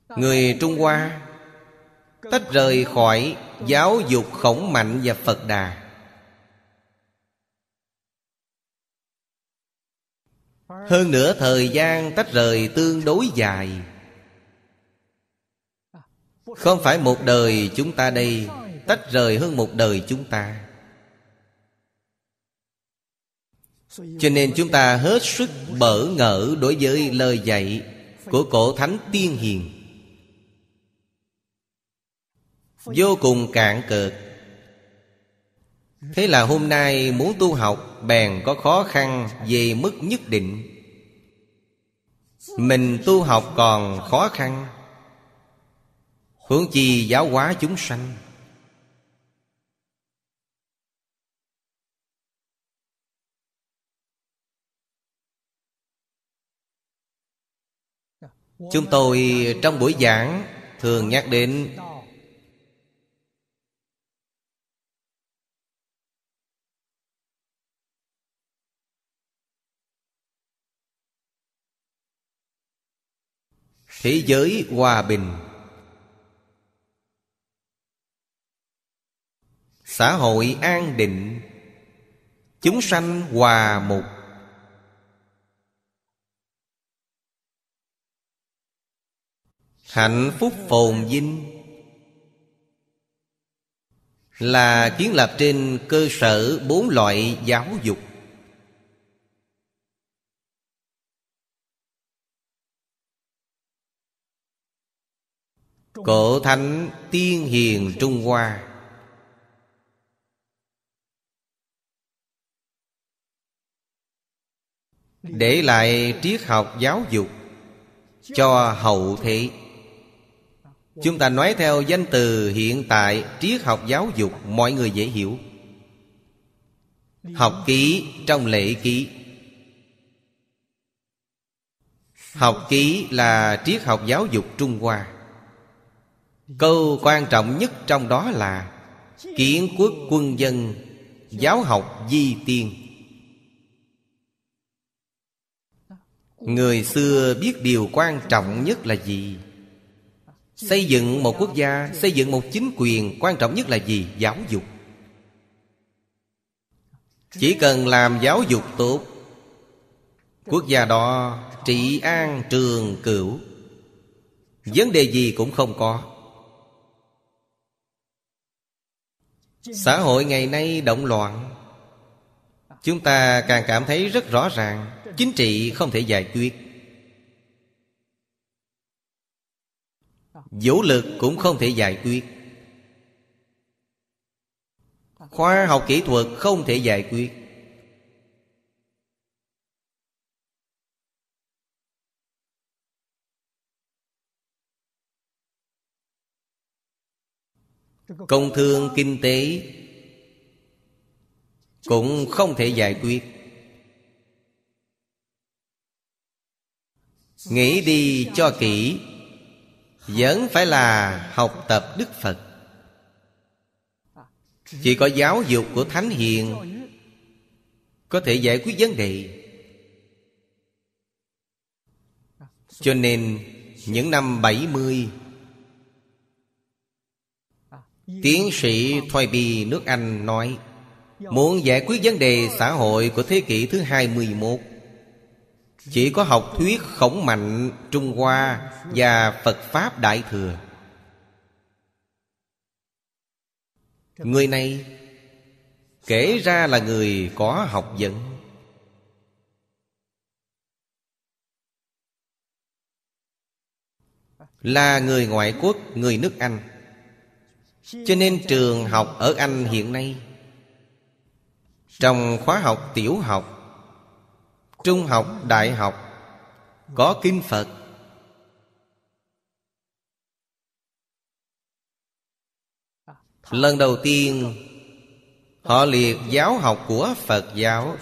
Người Trung Hoa Tách rời khỏi giáo dục khổng mạnh và Phật Đà. Hơn nữa thời gian tách rời tương đối dài. Không phải một đời chúng ta đây, Tách rời hơn một đời chúng ta. Cho nên chúng ta hết sức bỡ ngỡ Đối với lời dạy Của cổ thánh tiên hiền. Vô cùng cạn cợt. Thế là hôm nay muốn tu học, Bèn có khó khăn về mức nhất định. Mình tu học còn khó khăn. Hướng chi giáo hóa chúng sanh. Chúng tôi trong buổi giảng Thường nhắc đến Thế giới hòa bình. Xã hội an định, Chúng sanh hòa mục Hạnh phúc phồn vinh Là kiến lập trên cơ sở bốn loại giáo dục. Cổ thánh tiên hiền Trung Hoa. Để lại triết học giáo dục Cho hậu thế. Chúng ta nói theo danh từ hiện tại Triết học giáo dục mọi người dễ hiểu. Học ký trong lễ ký. Học ký là triết học giáo dục Trung Hoa. Câu quan trọng nhất trong đó là Kiến quốc quân dân, Giáo học di tiên Người xưa biết điều quan trọng nhất là gì? Xây dựng một quốc gia, Xây dựng một chính quyền Quan trọng nhất là gì? Giáo dục Chỉ cần làm giáo dục tốt, Quốc gia đó trị an trường cửu Vấn đề gì cũng không có Xã hội ngày nay động loạn. Chúng ta càng cảm thấy rất rõ ràng, Chính trị không thể giải quyết. Vũ lực cũng không thể giải quyết. Khoa học kỹ thuật không thể giải quyết. Công thương kinh tế Cũng không thể giải quyết. Nghĩ đi cho kỹ, Vẫn phải là học tập Đức Phật. Chỉ có giáo dục của Thánh Hiền Có thể giải quyết vấn đề. Cho nên, những năm 70 Tiến sĩ Thoiby nước Anh nói Muốn giải quyết vấn đề xã hội của thế kỷ thứ 21 Chỉ có học thuyết khổng mạnh Trung Hoa và Phật Pháp Đại Thừa. Người này kể ra là người có học vấn. Là người ngoại quốc, người nước Anh cho nên trường học ở Anh hiện nay Trong khóa học tiểu học Trung học, đại học Có kinh Phật. Lần đầu tiên Họ liệt giáo học của Phật giáo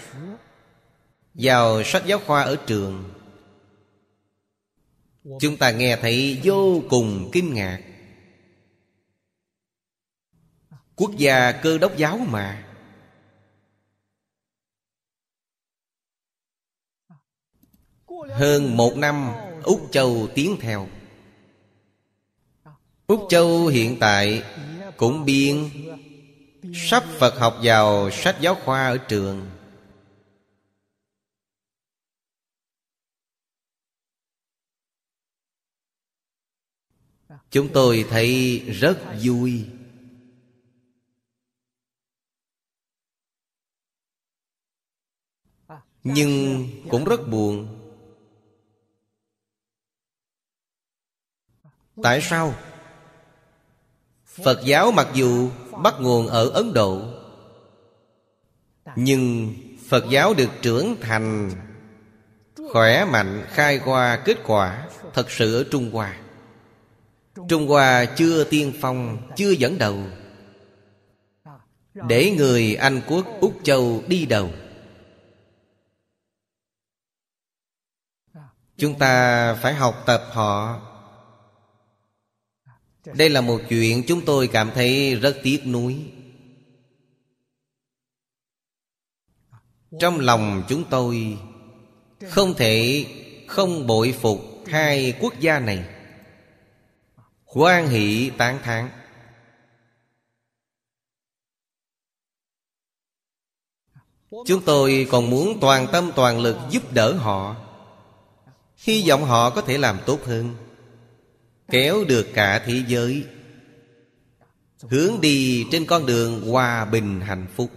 Vào sách giáo khoa ở trường. Chúng ta nghe thấy vô cùng kinh ngạc. Quốc gia cơ đốc giáo mà. Hơn một năm, Úc Châu tiến theo. Úc Châu hiện tại cũng biên. Sắp Phật học vào sách giáo khoa ở trường. Chúng tôi thấy rất vui. Nhưng cũng rất buồn. Tại sao? Phật giáo mặc dù bắt nguồn ở Ấn Độ, Nhưng Phật giáo được trưởng thành, Khỏe mạnh, khai hoa, kết quả Thật sự ở Trung Hoa. Trung Hoa chưa tiên phong, Chưa dẫn đầu. Để người Anh quốc Úc Châu đi đầu chúng ta phải học tập họ. Đây là một chuyện chúng tôi cảm thấy rất tiếc nuối. Trong lòng chúng tôi, không thể không bội phục hai quốc gia này. Quan hỷ tán thán. Chúng tôi còn muốn toàn tâm toàn lực giúp đỡ họ hy vọng họ có thể làm tốt hơn. Kéo được cả thế giới. Hướng đi trên con đường hòa bình hạnh phúc.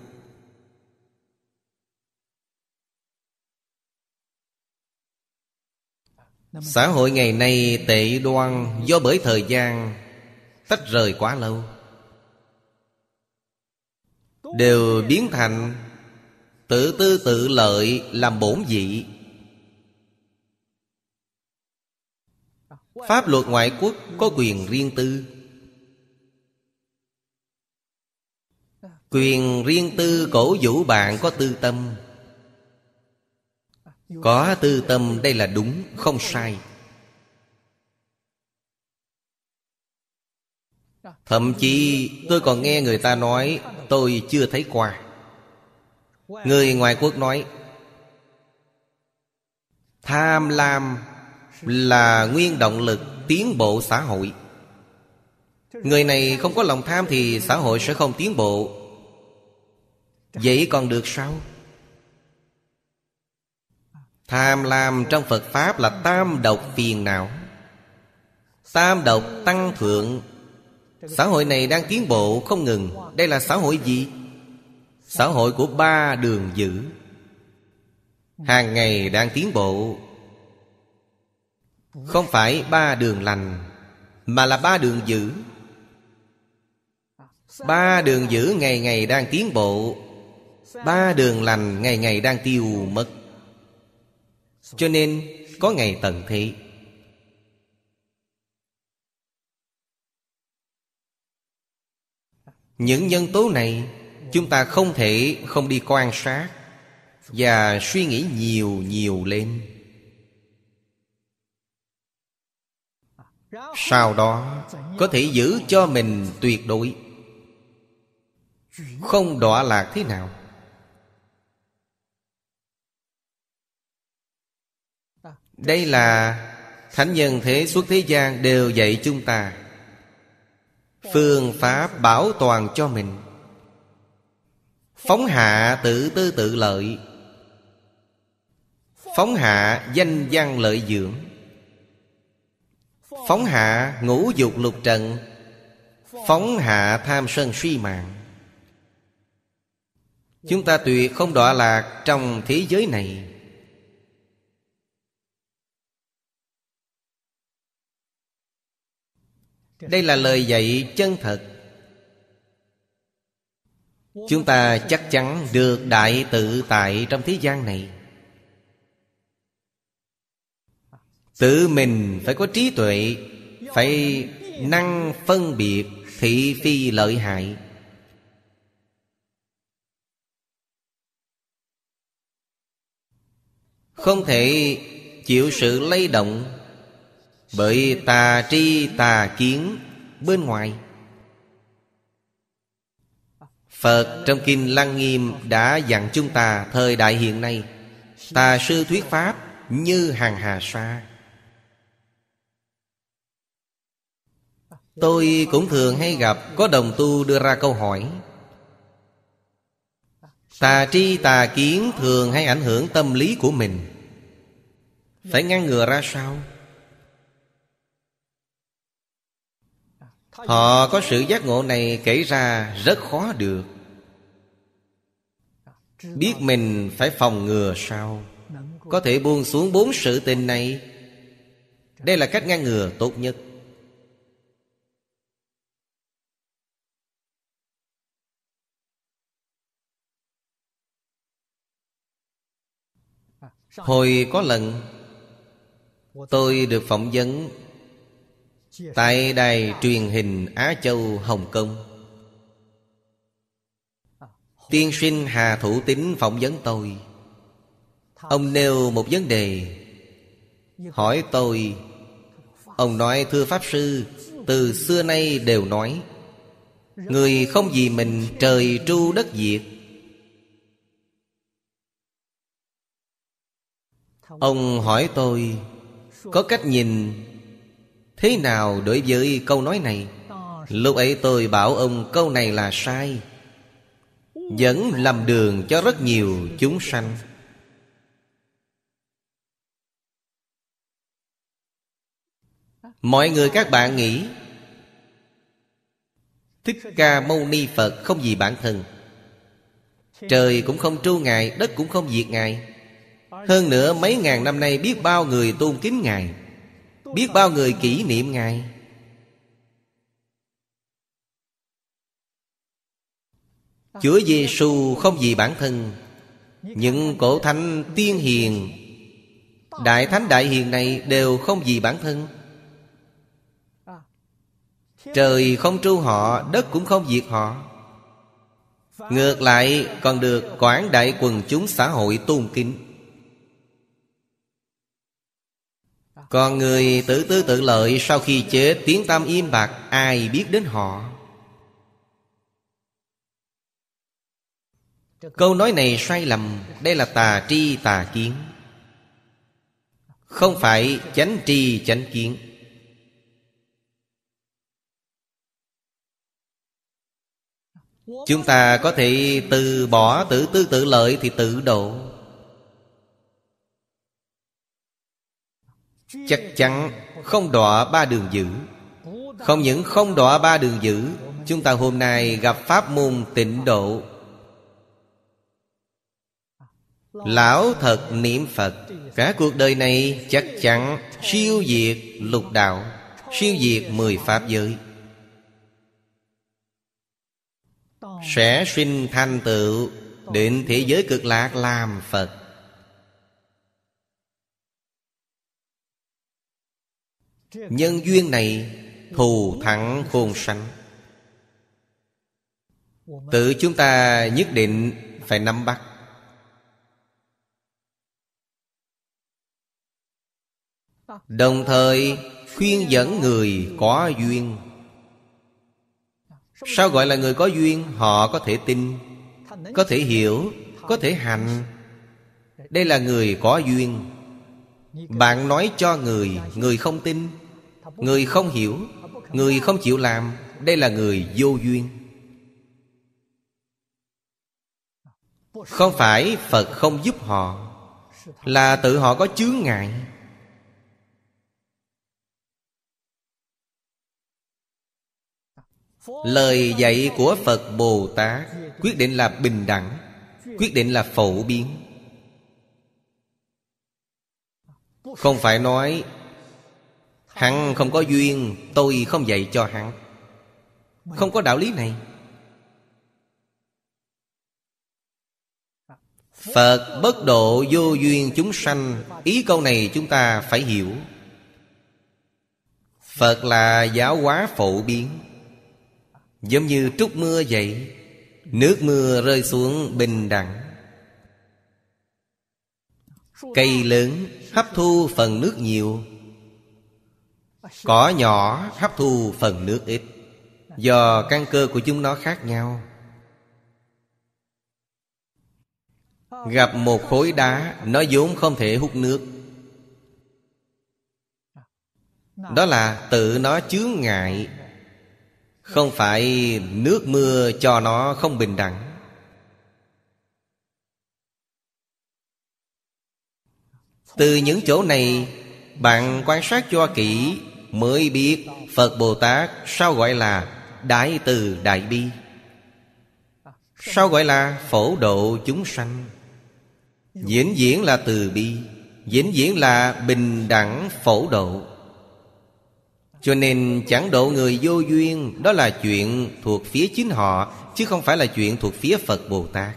Xã hội ngày nay tệ đoan do bởi thời gian tách rời quá lâu. Đều biến thành tự tư tự lợi làm bổn vị. Pháp luật ngoại quốc có quyền riêng tư. Quyền riêng tư cổ vũ bạn có tư tâm. Có tư tâm, đây là đúng, không sai. Thậm chí, tôi còn nghe người ta nói, tôi chưa thấy qua. Người ngoại quốc nói, tham lam là nguyên động lực tiến bộ xã hội. Người này không có lòng tham thì xã hội sẽ không tiến bộ. Vậy còn được sao? Tham lam trong phật pháp là tam độc phiền não. Tam độc tăng thượng. Xã hội này đang tiến bộ không ngừng. Đây là xã hội gì? Xã hội của ba đường dữ. Hàng ngày đang tiến bộ không phải ba đường lành, Mà là ba đường dữ. Ba đường dữ ngày ngày đang tiến bộ, Ba đường lành ngày ngày đang tiêu mất. Cho nên, có ngày tận thế. Những nhân tố này, Chúng ta không thể không đi quan sát Và suy nghĩ nhiều nhiều lên. Sau đó, có thể giữ cho mình tuyệt đối. Không đọa lạc thế nào. Đây là thánh nhân thế xuất thế gian đều dạy chúng ta. Phương pháp bảo toàn cho mình. Phóng hạ tự tư tự lợi. Phóng hạ danh văn lợi dưỡng. Phóng hạ ngũ dục lục trần, Phóng hạ tham sân suy mạng. Chúng ta tuyệt không đọa lạc trong thế giới này. Đây là lời dạy chân thật. Chúng ta chắc chắn được đại tự tại trong thế gian này. Tự mình phải có trí tuệ, Phải năng phân biệt thị phi lợi hại. Không thể chịu sự lay động, Bởi tà tri tà kiến bên ngoài. Phật trong Kinh Lăng Nghiêm đã dặn chúng ta Thời đại hiện nay, Tà sư thuyết Pháp như hàng hà sa. Tôi cũng thường hay gặp Có đồng tu đưa ra câu hỏi. Tà tri tà kiến thường hay ảnh hưởng tâm lý của mình? Phải ngăn ngừa ra sao? Họ có sự giác ngộ này kể ra rất khó được. Biết mình phải phòng ngừa sao? Có thể buông xuống bốn sự tình này. Đây là cách ngăn ngừa tốt nhất. Hồi có lần, Tôi được phỏng vấn. Tại đài truyền hình Á Châu, Hồng Kông. Tiên sinh Hà Thủ Tính phỏng vấn tôi. Ông nêu một vấn đề. Hỏi tôi, Ông nói, thưa Pháp Sư, Từ xưa nay đều nói, Người không vì mình trời tru đất diệt Ông hỏi tôi, Có cách nhìn Thế nào đối với câu nói này? Lúc ấy tôi bảo ông, câu này là sai. Vẫn làm đường cho rất nhiều chúng sanh. Mọi người các bạn nghĩ, Thích Ca Mâu Ni Phật không gì bản thân. Trời cũng không tru Ngài, Đất cũng không diệt Ngài. Hơn nữa, mấy ngàn năm nay Biết bao người tôn kính Ngài, Biết bao người kỷ niệm Ngài. Chúa Giêsu không vì bản thân, Những cổ thánh tiên hiền, Đại thánh đại hiền này Đều không vì bản thân. Trời không tru họ, Đất cũng không diệt họ. Ngược lại, còn được quảng đại quần chúng xã hội tôn kính. Còn người tự tư tự lợi Sau khi chết, tiếng tâm im bạc, Ai biết đến họ? Câu nói này sai lầm, Đây là tà tri tà kiến. Không phải chánh tri chánh kiến. Chúng ta có thể từ bỏ tự tư tự lợi thì tự độ. Chắc chắn không đọa ba đường dữ. Không những không đọa ba đường dữ, Chúng ta hôm nay gặp pháp môn tịnh độ. Lão thật niệm Phật, Cả cuộc đời này chắc chắn siêu diệt lục đạo, Siêu diệt mười pháp giới. Sẽ sinh thành tựu Định thế giới cực lạc làm Phật. Nhân duyên này Thù thắng khôn sanh. Tự chúng ta nhất định phải nắm bắt. Đồng thời khuyên dẫn người có duyên. Sao gọi là người có duyên? Họ có thể tin, Có thể hiểu, Có thể hành. Đây là người có duyên. Bạn nói cho người Người không tin. Người không hiểu, Người không chịu làm. Đây là người vô duyên. Không phải Phật không giúp họ, Là tự họ có chướng ngại. Lời dạy của Phật Bồ Tát Quyết định là bình đẳng, Quyết định là phổ biến. Không phải nói, Hắn không có duyên, Tôi không dạy cho hắn. Không có đạo lý này. Phật bất độ vô duyên chúng sanh, Ý câu này chúng ta phải hiểu. Phật là giáo hóa phổ biến. Giống như trút mưa vậy, Nước mưa rơi xuống bình đẳng. Cây lớn hấp thu phần nước nhiều. Cỏ nhỏ hấp thu phần nước ít. Do căn cơ của chúng nó khác nhau. Gặp một khối đá, Nó vốn không thể hút nước. Đó là tự nó chướng ngại. Không phải nước mưa cho nó không bình đẳng. Từ những chỗ này, Bạn quan sát cho kỹ Mới biết Phật Bồ Tát Sao gọi là Đại từ Đại Bi. Sao gọi là Phổ độ chúng sanh? Diễn diễn là từ bi Diễn diễn là bình đẳng phổ độ. Cho nên chẳng độ người vô duyên, Đó là chuyện thuộc phía chính họ, Chứ không phải là chuyện thuộc phía Phật Bồ Tát.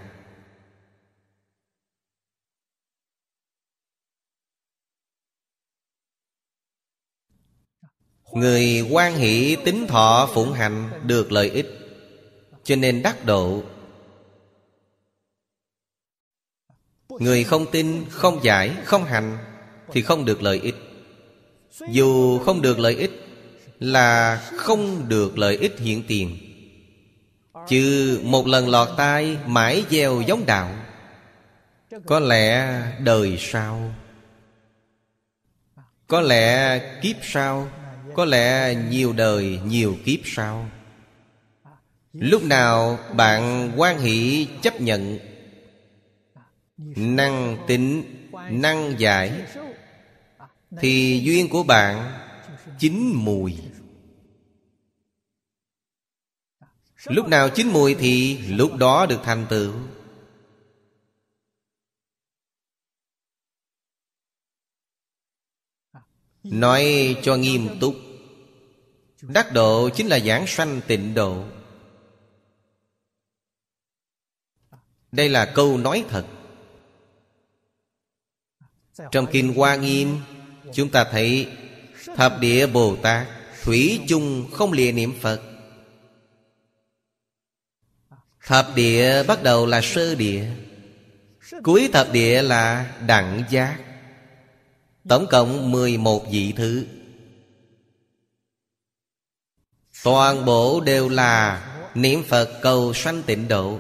Người quan hỷ tính thọ phụng hành Được lợi ích. Cho nên đắc độ. Người không tin, không giải, không hành Thì không được lợi ích. Dù không được lợi ích Là không được lợi ích hiện tiền. Chứ một lần lọt tai Mãi gieo giống đạo Có lẽ đời sau Có lẽ kiếp sau có lẽ nhiều đời, nhiều kiếp sau, Lúc nào bạn quan hỷ chấp nhận, Năng tính, Năng giải, Thì duyên của bạn Chín mùi. Lúc nào chín mùi thì lúc đó được thành tựu. Nói cho nghiêm túc. Đắc độ chính là giảng sanh tịnh độ. Đây là câu nói thật. Trong Kinh Hoa Nghiêm, Chúng ta thấy Thập địa Bồ Tát Thủy chung không lìa niệm Phật. Thập địa bắt đầu là sơ địa. Cuối thập địa là đẳng giác. Tổng cộng 11 vị thứ. Toàn bộ đều là Niệm Phật cầu sanh tịnh độ.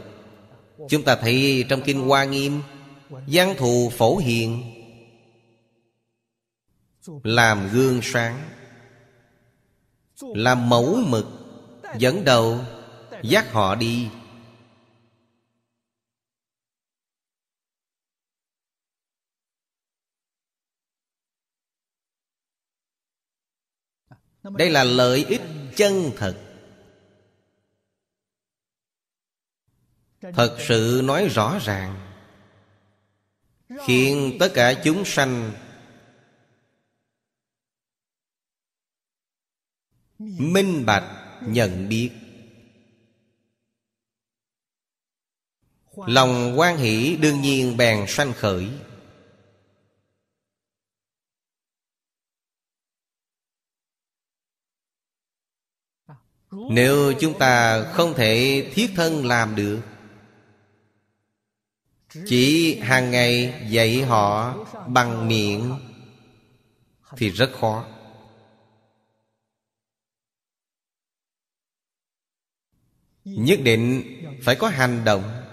Chúng ta thấy trong Kinh Hoa Nghiêm, Giang thù phổ hiện Làm gương sáng, Làm mẫu mực, Dẫn đầu, Dắt họ đi. Đây là lợi ích chân thật. Thật sự nói rõ ràng, Khiến tất cả chúng sanh Minh bạch nhận biết. Lòng quan hỷ đương nhiên bèn sanh khởi. Nếu chúng ta không thể thiết thân làm được, Chỉ hàng ngày dạy họ bằng miệng Thì rất khó. Nhất định phải có hành động.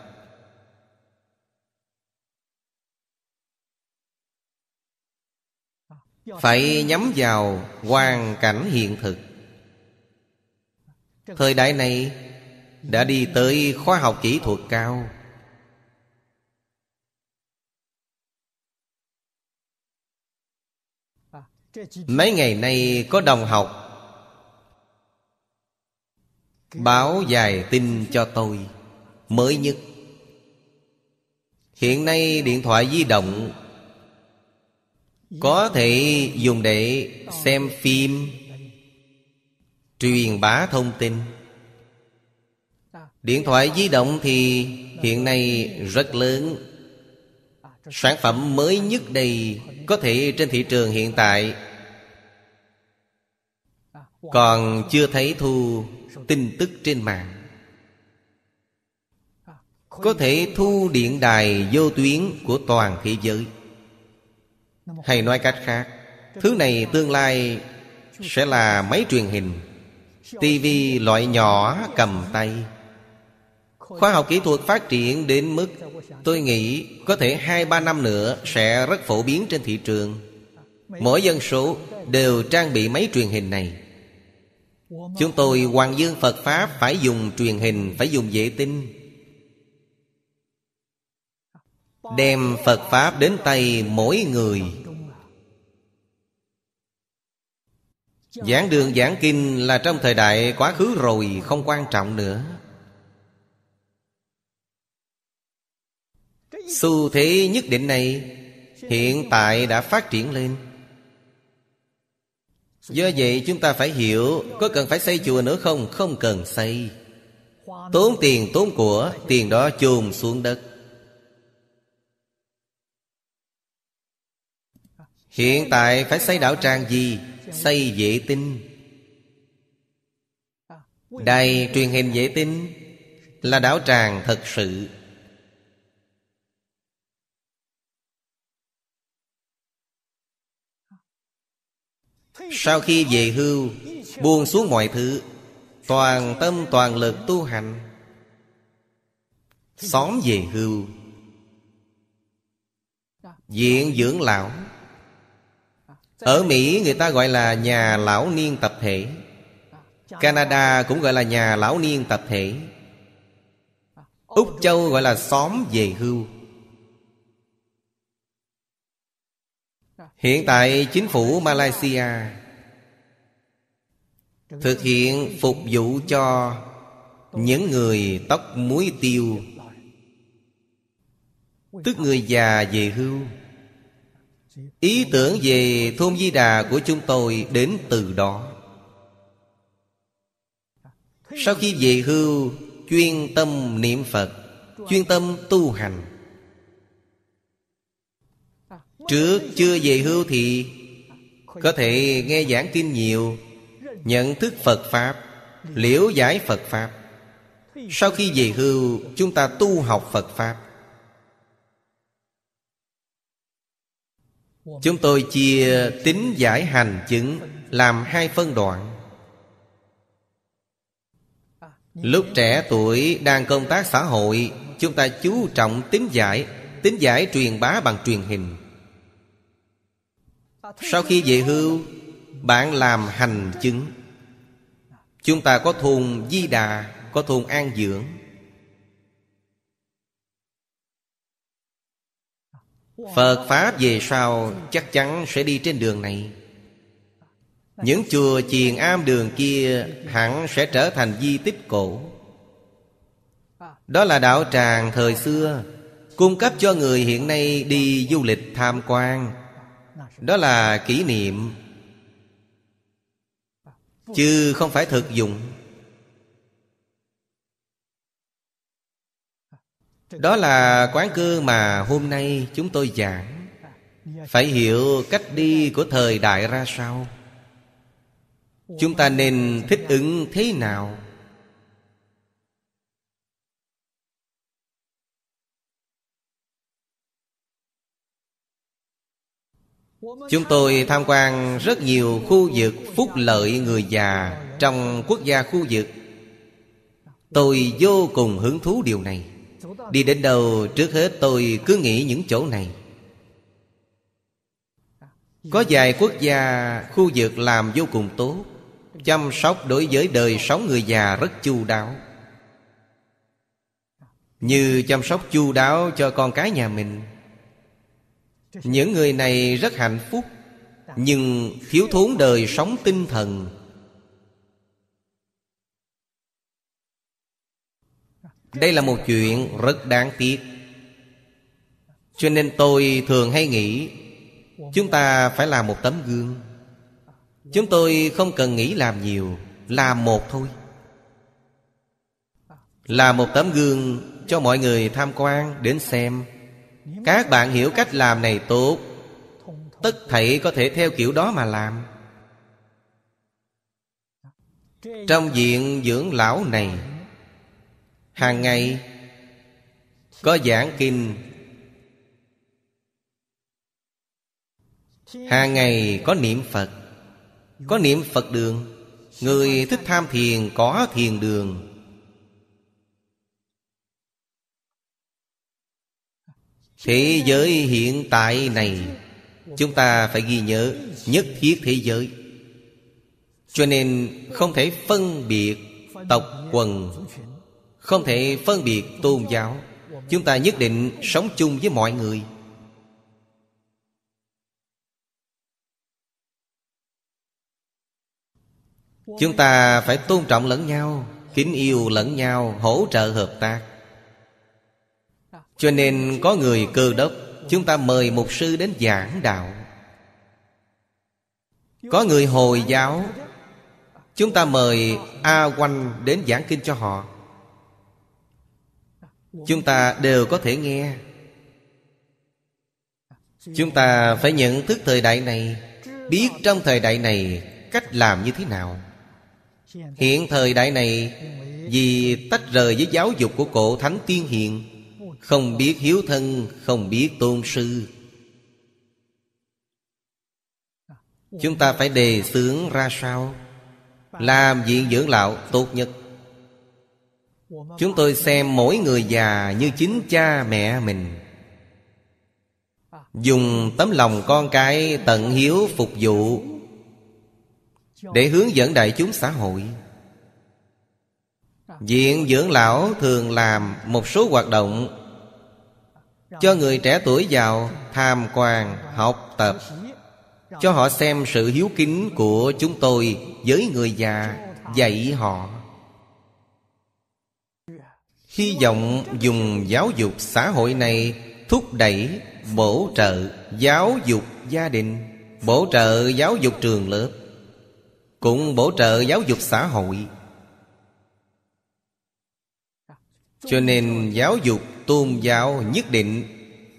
Phải nhắm vào hoàn cảnh hiện thực. Thời đại này Đã đi tới khoa học kỹ thuật cao. Mấy ngày nay có đồng học Báo dài tin cho tôi. Mới nhất. Hiện nay điện thoại di động Có thể dùng để xem phim Truyền bá thông tin. Điện thoại di động thì hiện nay rất lớn. Sản phẩm mới nhất đây Có thể trên thị trường hiện tại. Còn chưa thấy thu tin tức trên mạng. Có thể thu điện đài vô tuyến của toàn thế giới. Hay nói cách khác, Thứ này tương lai sẽ là máy truyền hình tivi loại nhỏ cầm tay. Khoa học kỹ thuật phát triển đến mức Tôi nghĩ có thể hai, ba năm nữa Sẽ rất phổ biến trên thị trường. Mỗi dân số đều trang bị máy truyền hình này. Chúng tôi Hoàng Dương Phật Pháp Phải dùng truyền hình, Phải dùng vệ tinh. Đem Phật Pháp đến tay mỗi người. Giảng đường, giảng kinh là trong thời đại quá khứ rồi, Không quan trọng nữa Xu thế nhất định này Hiện tại đã phát triển lên Do vậy, chúng ta phải hiểu Có cần phải xây chùa nữa không? Không cần xây Tốn tiền tốn của, Tiền đó chôn xuống đất Hiện tại phải xây đạo tràng gì? Xây vệ tinh. Đài truyền hình vệ tinh Là đảo tràng thật sự. Sau khi về hưu, Buông xuống mọi thứ, Toàn tâm toàn lực tu hành. Xóm về hưu diện dưỡng lão. Ở Mỹ người ta gọi là nhà lão niên tập thể. Canada cũng gọi là nhà lão niên tập thể. Úc Châu gọi là xóm về hưu. Hiện tại chính phủ Malaysia Thực hiện phục vụ cho những người tóc muối tiêu, Tức người già về hưu. Ý tưởng về thôn Di Đà của chúng tôi đến từ đó. Sau khi về hưu, Chuyên tâm niệm Phật, Chuyên tâm tu hành. Trước chưa về hưu thì Có thể nghe giảng kinh nhiều, Nhận thức Phật Pháp, Liễu giải Phật Pháp. Sau khi về hưu, Chúng ta tu học Phật Pháp. Chúng tôi chia tính giải hành chứng, Làm hai phân đoạn. Lúc trẻ tuổi đang công tác xã hội, Chúng ta chú trọng tính giải Tính giải truyền bá bằng truyền hình. Sau khi về hưu, Bạn làm hành chứng. Chúng ta có thùng Di Đà, Có thùng An Dưỡng. Phật Pháp về sau chắc chắn sẽ đi trên đường này. Những chùa chiền am đường kia hẳn sẽ trở thành di tích cổ. Đó là đạo tràng thời xưa, Cung cấp cho người hiện nay đi du lịch tham quan. Đó là kỷ niệm. Chứ không phải thực dụng. Đó là quán cư mà hôm nay chúng tôi giảng. Phải hiểu cách đi của thời đại ra sao? Chúng ta nên thích ứng thế nào? Chúng tôi tham quan rất nhiều khu vực phúc lợi người già Trong quốc gia khu vực. Tôi vô cùng hứng thú điều này. Đi đến đâu trước hết tôi cứ nghĩ những chỗ này. Có vài quốc gia, khu vực làm vô cùng tốt, Chăm sóc đối với đời sống người già rất chu đáo. Như chăm sóc chu đáo cho con cái nhà mình. Những người này rất hạnh phúc, Nhưng thiếu thốn đời sống tinh thần. Đây là một chuyện rất đáng tiếc. Cho nên tôi thường hay nghĩ, Chúng ta phải làm một tấm gương. Chúng tôi không cần nghĩ làm nhiều, Làm một thôi. Là một tấm gương cho mọi người tham quan, đến xem. Các bạn hiểu cách làm này tốt. Tất thảy có thể theo kiểu đó mà làm. Trong diện dưỡng lão này hàng ngày, có giảng kinh. Hàng ngày có niệm phật, có niệm phật đường. Người thích tham thiền có thiền đường. Thế giới hiện tại này, chúng ta phải ghi nhớ nhất thiết thế giới. Cho nên không thể phân biệt tộc, quần không thể phân biệt tôn giáo. Chúng ta nhất định sống chung với mọi người. Chúng ta phải tôn trọng lẫn nhau, Kính yêu lẫn nhau, Hỗ trợ hợp tác. Cho nên có người cơ đốc, Chúng ta mời một sư đến giảng đạo. Có người Hồi giáo, Chúng ta mời A Quanh đến giảng kinh cho họ chúng ta đều có thể nghe. Chúng ta phải nhận thức thời đại này, biết trong thời đại này cách làm như thế nào. Hiện thời đại này, vì tách rời với giáo dục của cổ thánh tiên hiền, không biết hiếu thân, không biết tôn sư. Chúng ta phải đề xướng ra sao? Làm viện dưỡng lão tốt nhất. Chúng tôi xem mỗi người già như chính cha mẹ mình. Dùng tấm lòng con cái tận hiếu phục vụ Để hướng dẫn đại chúng xã hội. Viện dưỡng lão thường làm một số hoạt động Cho người trẻ tuổi vào tham quan, học tập Cho họ xem sự hiếu kính của chúng tôi với người già Dạy họ. Hy vọng dùng giáo dục xã hội này Thúc đẩy, bổ trợ giáo dục gia đình Bổ trợ giáo dục trường lớp Cũng bổ trợ giáo dục xã hội. Cho nên giáo dục tôn giáo nhất định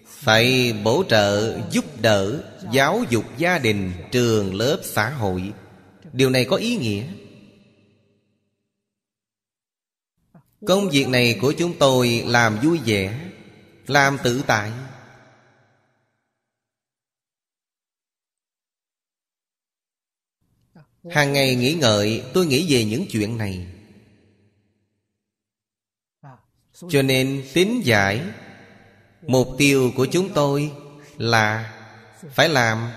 Phải bổ trợ giúp đỡ giáo dục gia đình, trường, lớp, xã hội. Điều này có ý nghĩa. Công việc này của chúng tôi làm vui vẻ, Làm tự tại. Hàng ngày nghĩ ngợi, tôi nghĩ về những chuyện này. Cho nên tín giải, Mục tiêu của chúng tôi là Phải làm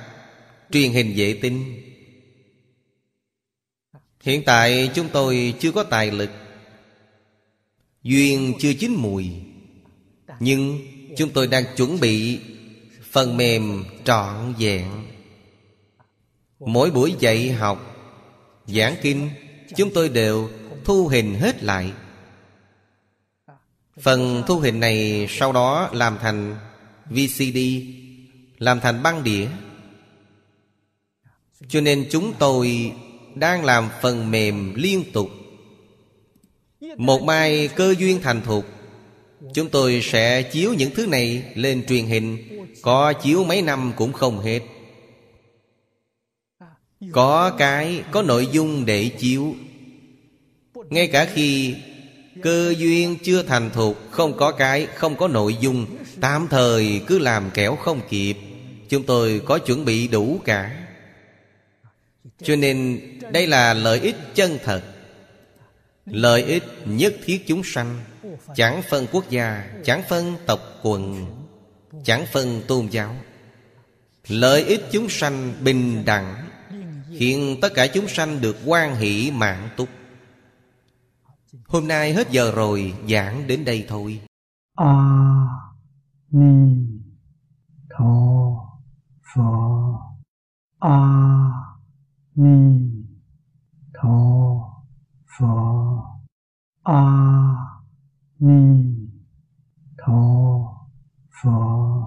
truyền hình vệ tinh. Hiện tại chúng tôi chưa có tài lực. Duyên chưa chín mùi. Nhưng chúng tôi đang chuẩn bị Phần mềm trọn vẹn. Mỗi buổi dạy học, Giảng kinh, Chúng tôi đều thu hình hết lại. Phần thu hình này sau đó làm thành VCD Làm thành băng đĩa. Cho nên chúng tôi đang làm phần mềm liên tục một mai cơ duyên thành thục Chúng tôi sẽ chiếu những thứ này lên truyền hình. Có chiếu mấy năm cũng không hết. Có cái có nội dung để chiếu. Ngay cả khi cơ duyên chưa thành thục Không có cái, không có nội dung Tạm thời cứ làm kẻo không kịp Chúng tôi có chuẩn bị đủ cả. Cho nên đây là lợi ích chân thật. Lợi ích nhất thiết chúng sanh, Chẳng phân quốc gia, Chẳng phân tộc quần, Chẳng phân tôn giáo. Lợi ích chúng sanh bình đẳng Khiến tất cả chúng sanh được quan hỷ mạng túc. Hôm nay hết giờ rồi, Giảng đến đây thôi. A Ni Tho Phở A Ni tho. 佛阿弥陀佛。